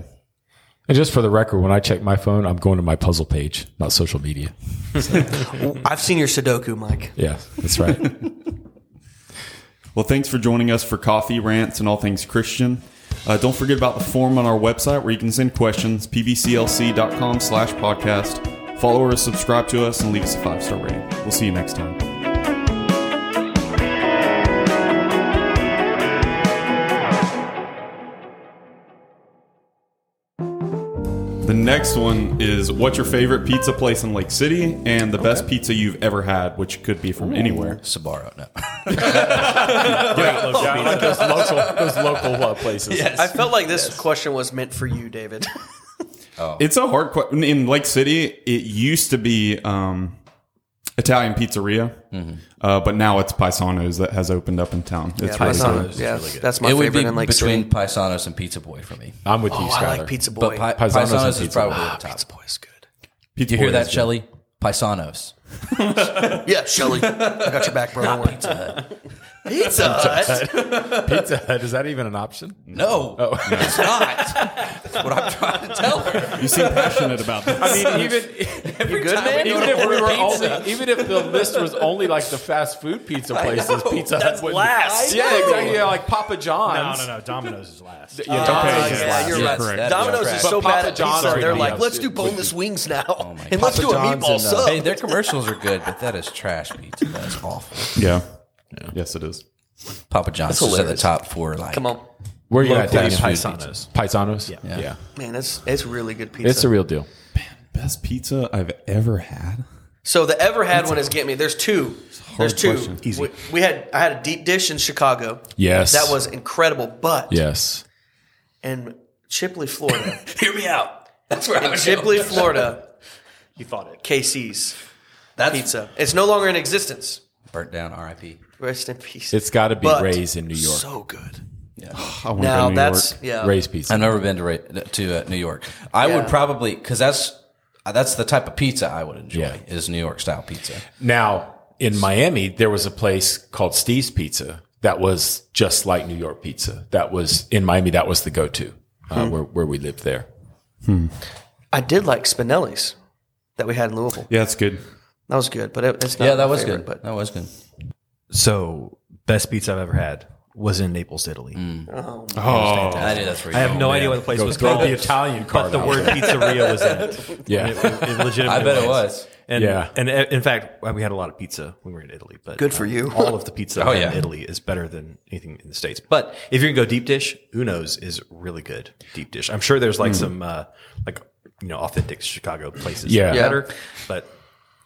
And just for the record, when I check my phone, I'm going to my puzzle page, not social media. I've seen your Sudoku, Mike. Yeah, that's right. Well, thanks for joining us for coffee rants and all things Christian. Uh, don't forget about the form on our website where you can send questions, pbclc.com slash podcast. Follow or subscribe to us and leave us a five-star rating. We'll see you next time. The next one is what's your favorite pizza place in Lake City and the best pizza you've ever had, which could be from anywhere. Sbarro, no. yeah, like those local, those local uh, places. I felt like this question was meant for you, David. It's a hard question. In Lake City, it used to be um, Italian pizzeria, uh, but now it's Paisanos that has opened up in town. It's really Paisano. good. Yeah, that's my it would favorite be in Lake between City. Paisanos and Pizza Boy for me. I'm with you, Oh, Skyler. I like Pizza Boy. But Pi- Paisanos Paisanos, is probably Boy. the top. Pizza Boy is good. Pizza You hear that, that, is. Shelly? Paisanos. Yeah, Shelly, I got your back, bro. Don't worry. Pizza Hut. Pizza Hut, is that even an option? No, it's not. That's what I'm trying to tell her. You seem passionate about this. I mean, even You good, man? even if we were only, even if the list was only like the fast food pizza places, Pizza Hut would last. Yeah, exactly. Yeah, like Papa John's. No, no, no. Domino's is last. Yeah, Uh, Domino's is last. you're You're correct. Domino's Yeah. is so bad at John's pizza. They're like, let's do boneless wings now, my and let's do a meatball sub. Hey, their commercials are good, but that is trash pizza. That is awful. yeah. Yes, it is. Papa John's is at the hilarious. top for like. Come on, Where are you at, Local Daniel? food Paisanos. Paisanos? Yeah. yeah. man, it's it's really good pizza. It's a real deal. Best pizza I've ever had. So the ever had one is get me. There's two. There's two. question. Easy. We, we had I had a deep dish in Chicago. Yes. That was incredible. But Yes. in Chipley, Florida, Hear me out. That's where I in was Chipley, Florida, You thought it. KC's That's pizza. It's no longer in existence. burnt down. R.I.P. Rest in peace. It's got to be But Ray's in New York. So good. I want Now to go to New that's York. yeah. Ray's Pizza. I've never been to Ra- to uh, New York. I Yeah. would probably because that's that's the type of pizza I would enjoy Yeah. is New York style pizza. Now, in Miami, there was a place called Steve's Pizza that was just like New York pizza. That was in Miami. That was the go-to uh, where where we lived there. I did like Spinelli's that we had in Louisville. Yeah, it's good. That was good, but it, it's not Yeah, that my was favorite, good. But That was good. So, best pizza I've ever had was in Naples, Italy. I knew that's where I you have no idea what the place was called. the Italian but card the word pizzeria was in it. Yeah. It, it legitimately I bet it was. And, Yeah. and uh, in fact, we had a lot of pizza when we were in Italy. But Good for um, you. All of the pizza Oh, in yeah. Italy is better than anything in the states. But if you're gonna go deep dish, Uno's is really good deep dish. I'm sure there's like some uh, like you know authentic Chicago places. Yeah. Yeah. better. But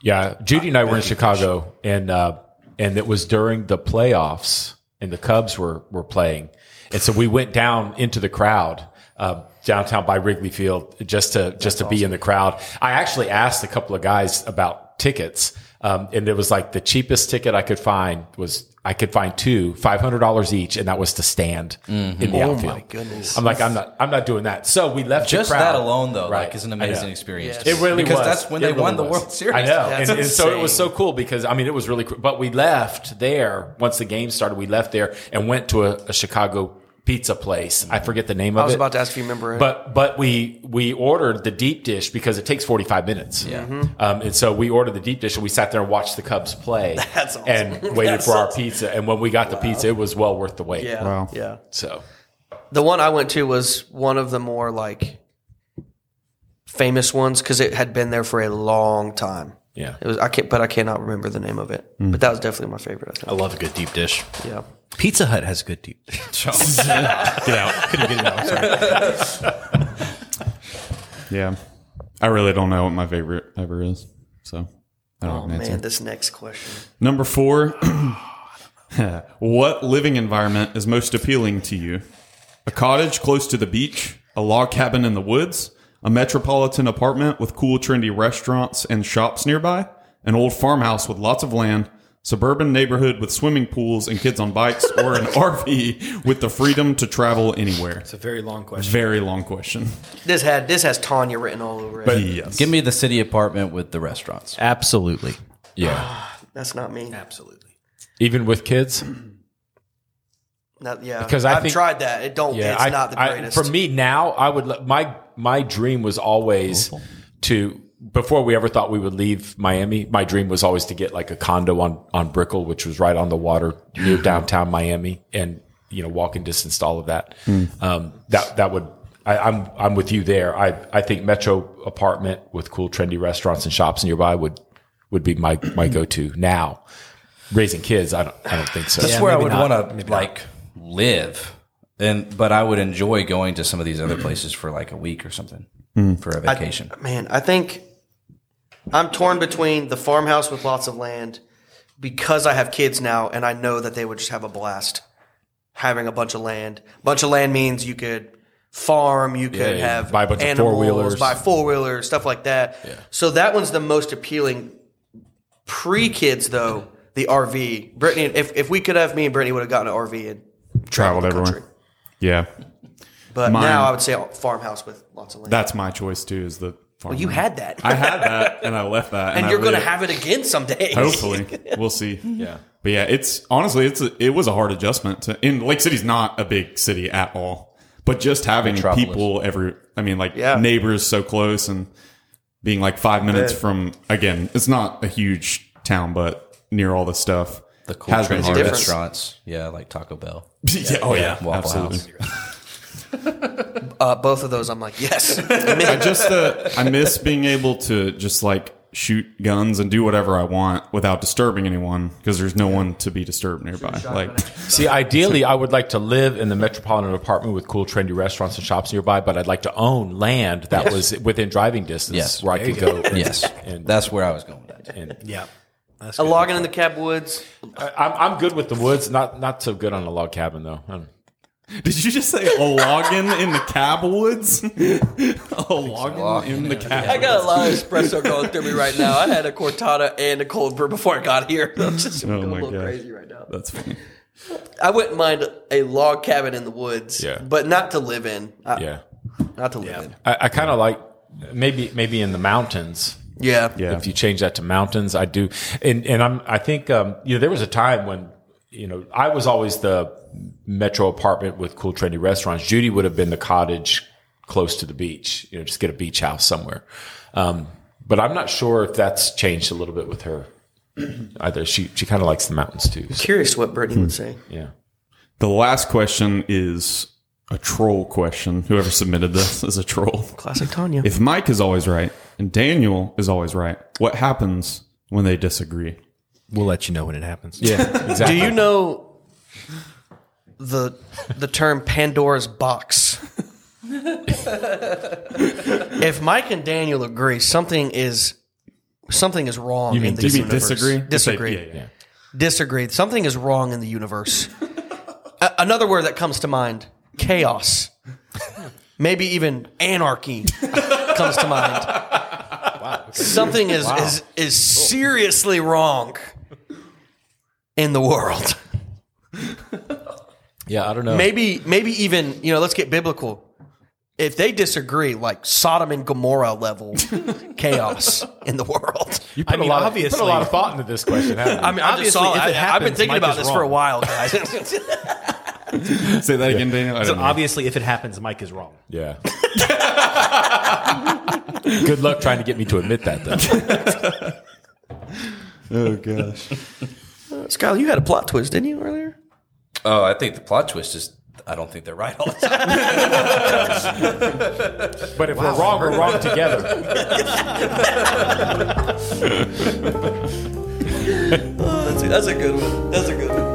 Yeah, Judy and I were in Chicago, and uh, and it was during the playoffs, and the Cubs were were playing, and so we went down into the crowd uh, downtown by Wrigley Field just to just to be in the crowd. I actually asked a couple of guys about tickets, um, and it was like the cheapest ticket I could find was I could find two, five hundred dollars each, and that was to stand in the oh outfield. my goodness. I'm like, I'm not, I'm not doing that. So we left Just the crowd. that alone, though, Right. like, is an amazing experience. Yes. It really because was. that's when It they really won the. World Series. I know, and, and so it was so cool because I mean it was really cool. But we left there once the game started. We left there and went to a, a Chicago pizza place. I forget the name of it. I was it. about to ask if you remember it. But but we we ordered the deep dish because it takes forty five minutes. Yeah. Um, and so we ordered the deep dish and we sat there and watched the Cubs play. That's awesome. And waited That's for our pizza. And when we got the pizza, it was well worth the wait. yeah, Wow. yeah. So The one I went to was one of the more like famous ones because it had been there for a long time. yeah. It was I can't, but I cannot remember the name of it. Hmm. But that was definitely my favorite. I I love a good deep dish. Yeah. Pizza Hut has good deep dish. Get out. Couldn't get it out. Sorry. Yeah. I really don't know what my favorite ever is. So I don't know. Oh have an oh, answer. man, this next question. Number four. what living environment is most appealing to you? A cottage close to the beach, a log cabin in the woods, a metropolitan apartment with cool, trendy restaurants and shops nearby, an old farmhouse with lots of land, suburban neighborhood with swimming pools and kids on bikes, or an RV with the freedom to travel anywhere? It's a very long question. Very long question. This had this has Tanya written all over it. But Yes. Give me the city apartment with the restaurants. Absolutely. yeah. Ah, that's not me. Absolutely. Even with kids? Not, yeah, Because I I've think- tried that. It don't. Yeah, it's I, not the I- greatest. for me now, I would let- my my dream was always to before we ever thought we would leave Miami. My dream was always to get like a condo on on Brickell, which was right on the water near downtown Miami, and you know walking distance to all of that. Um, that that would. I, I'm I'm with you there. I, I think Metro apartment with cool trendy restaurants and shops nearby would would be my my go to now. Raising kids, I don't I don't think so. That's where I would want to like live, and but I would enjoy going to some of these other places for like a week or something for a vacation. Man, I think I'm torn between the farmhouse with lots of land because I have kids now and I know that they would just have a blast having a bunch of land. bunch of land means you could farm, you could Yeah, have buy a bunch of four-wheelers. buy four wheelers, stuff like that. So that one's the most appealing. Pre kids though, the RV. Brittany, if, if we could have me and Brittany would have gotten an RV and Traveled everywhere. country. Yeah, But Mine- now I would say farmhouse with lots of land. that's my choice too. Is the farm well, you had that. I had that and I left that, and I you're going to have it again someday. Hopefully, we'll see. Yeah. But yeah, it's honestly, it's a, it was a hard adjustment. To, and Lake City's not a big city at all, but just having Metropolis. people every, I mean, like Yeah. neighbors so close and being like five minutes bet. from, again, it's not a huge town, but near all the stuff. The cool has been trendy hard. different. restaurants, yeah, like Taco Bell. yeah, oh yeah, Waffle absolutely. House. Uh, both of those, I'm like, yes. I just uh, I miss being able to just like shoot guns and do whatever I want without disturbing anyone because there's no one to be disturbed nearby. Like See, ideally, I would like to live in the metropolitan apartment with cool, trendy restaurants and shops nearby, but I'd like to own land that was within driving distance Yes. where I could go. and- Yes, And, that's where I was going with that. and Yeah. That's a good. logging in the cab woods. I, I'm, I'm good with the woods. Not not so good on a log cabin though. Um, Did you just say a login in the cab woods? a login in the cab. I got a lot of espresso going through me right now. I had a cortada and a cold brew before I got here. I'm just Oh going a my little gosh. crazy right now. That's funny. I wouldn't mind a log cabin in the woods, Yeah. but not to live in. I- yeah, Not to live in. I, I kind of like maybe maybe in the mountains. Yeah. Yeah. If you change that to mountains, I do. And and I'm I think um, you know there was a time when you know I was always the metro apartment with cool trendy restaurants. Judy would have been the cottage close to the beach. You know, just get a beach house somewhere. Um, but I'm not sure if that's changed a little bit with her. Either she she kind of likes the mountains too. So, Curious what Brittany would say. yeah. The last question is a troll question. Whoever submitted this is a troll. Classic Tanya. If Mike is always right and Daniel is always right, what happens when they disagree? We'll let you know when it happens. Yeah, exactly. Do you know the the term Pandora's box? if Mike and Daniel agree, something is something is wrong in the Do you mean universe. disagree? Disagree. Yeah, yeah. Disagree. Something is wrong in the universe. A- another word that comes to mind: chaos. Maybe even anarchy comes to mind. Wow. Something is, is is seriously wrong in the world. Yeah, I don't know. Maybe maybe even you know. Let's get biblical. If they disagree, like Sodom and Gomorrah level chaos in the world. you put, I mean, a, lot of, you put a obviously- lot of thought into this question. Haven't you? I mean, I just Obviously, saw. if I, it I've been happens, thinking Mike about is this for a wrong. while, guys. Say that again, Daniel. I So know. obviously, if it happens, Mike is wrong. Yeah. Good luck trying to get me to admit that, though. Oh gosh. Skylar, you had a plot twist, didn't you, earlier? Oh, I think the plot twist is I don't think they're right all the time. but if wow. we're wrong, we're wrong together. oh, that's, that's a good one. That's a good one.